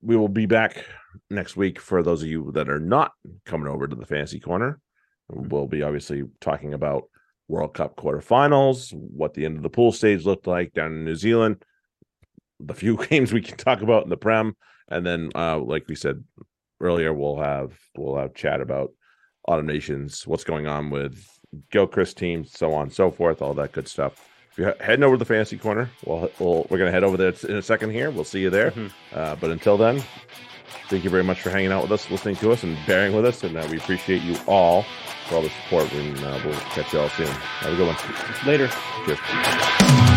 we will be back next week for those of you that are not coming over to the fantasy corner We'll be obviously talking about World Cup quarterfinals, what the end of the pool stage looked like down in New Zealand, the few <laughs> games we can talk about in the Prem, and then uh, like we said earlier, we'll have we'll have chat about Autumn Nations, what's going on with Gilchrist teams, so on and so forth, all that good stuff. If you're heading over to the fantasy corner, we'll, we'll we're gonna head over there in a second here. We'll see you there. Mhm. Uh, but until then, thank you very much for hanging out with us, listening to us, and bearing with us. And uh, we appreciate you all for all the support. And uh, we'll catch you all soon. Have a good one. Later. Cheers.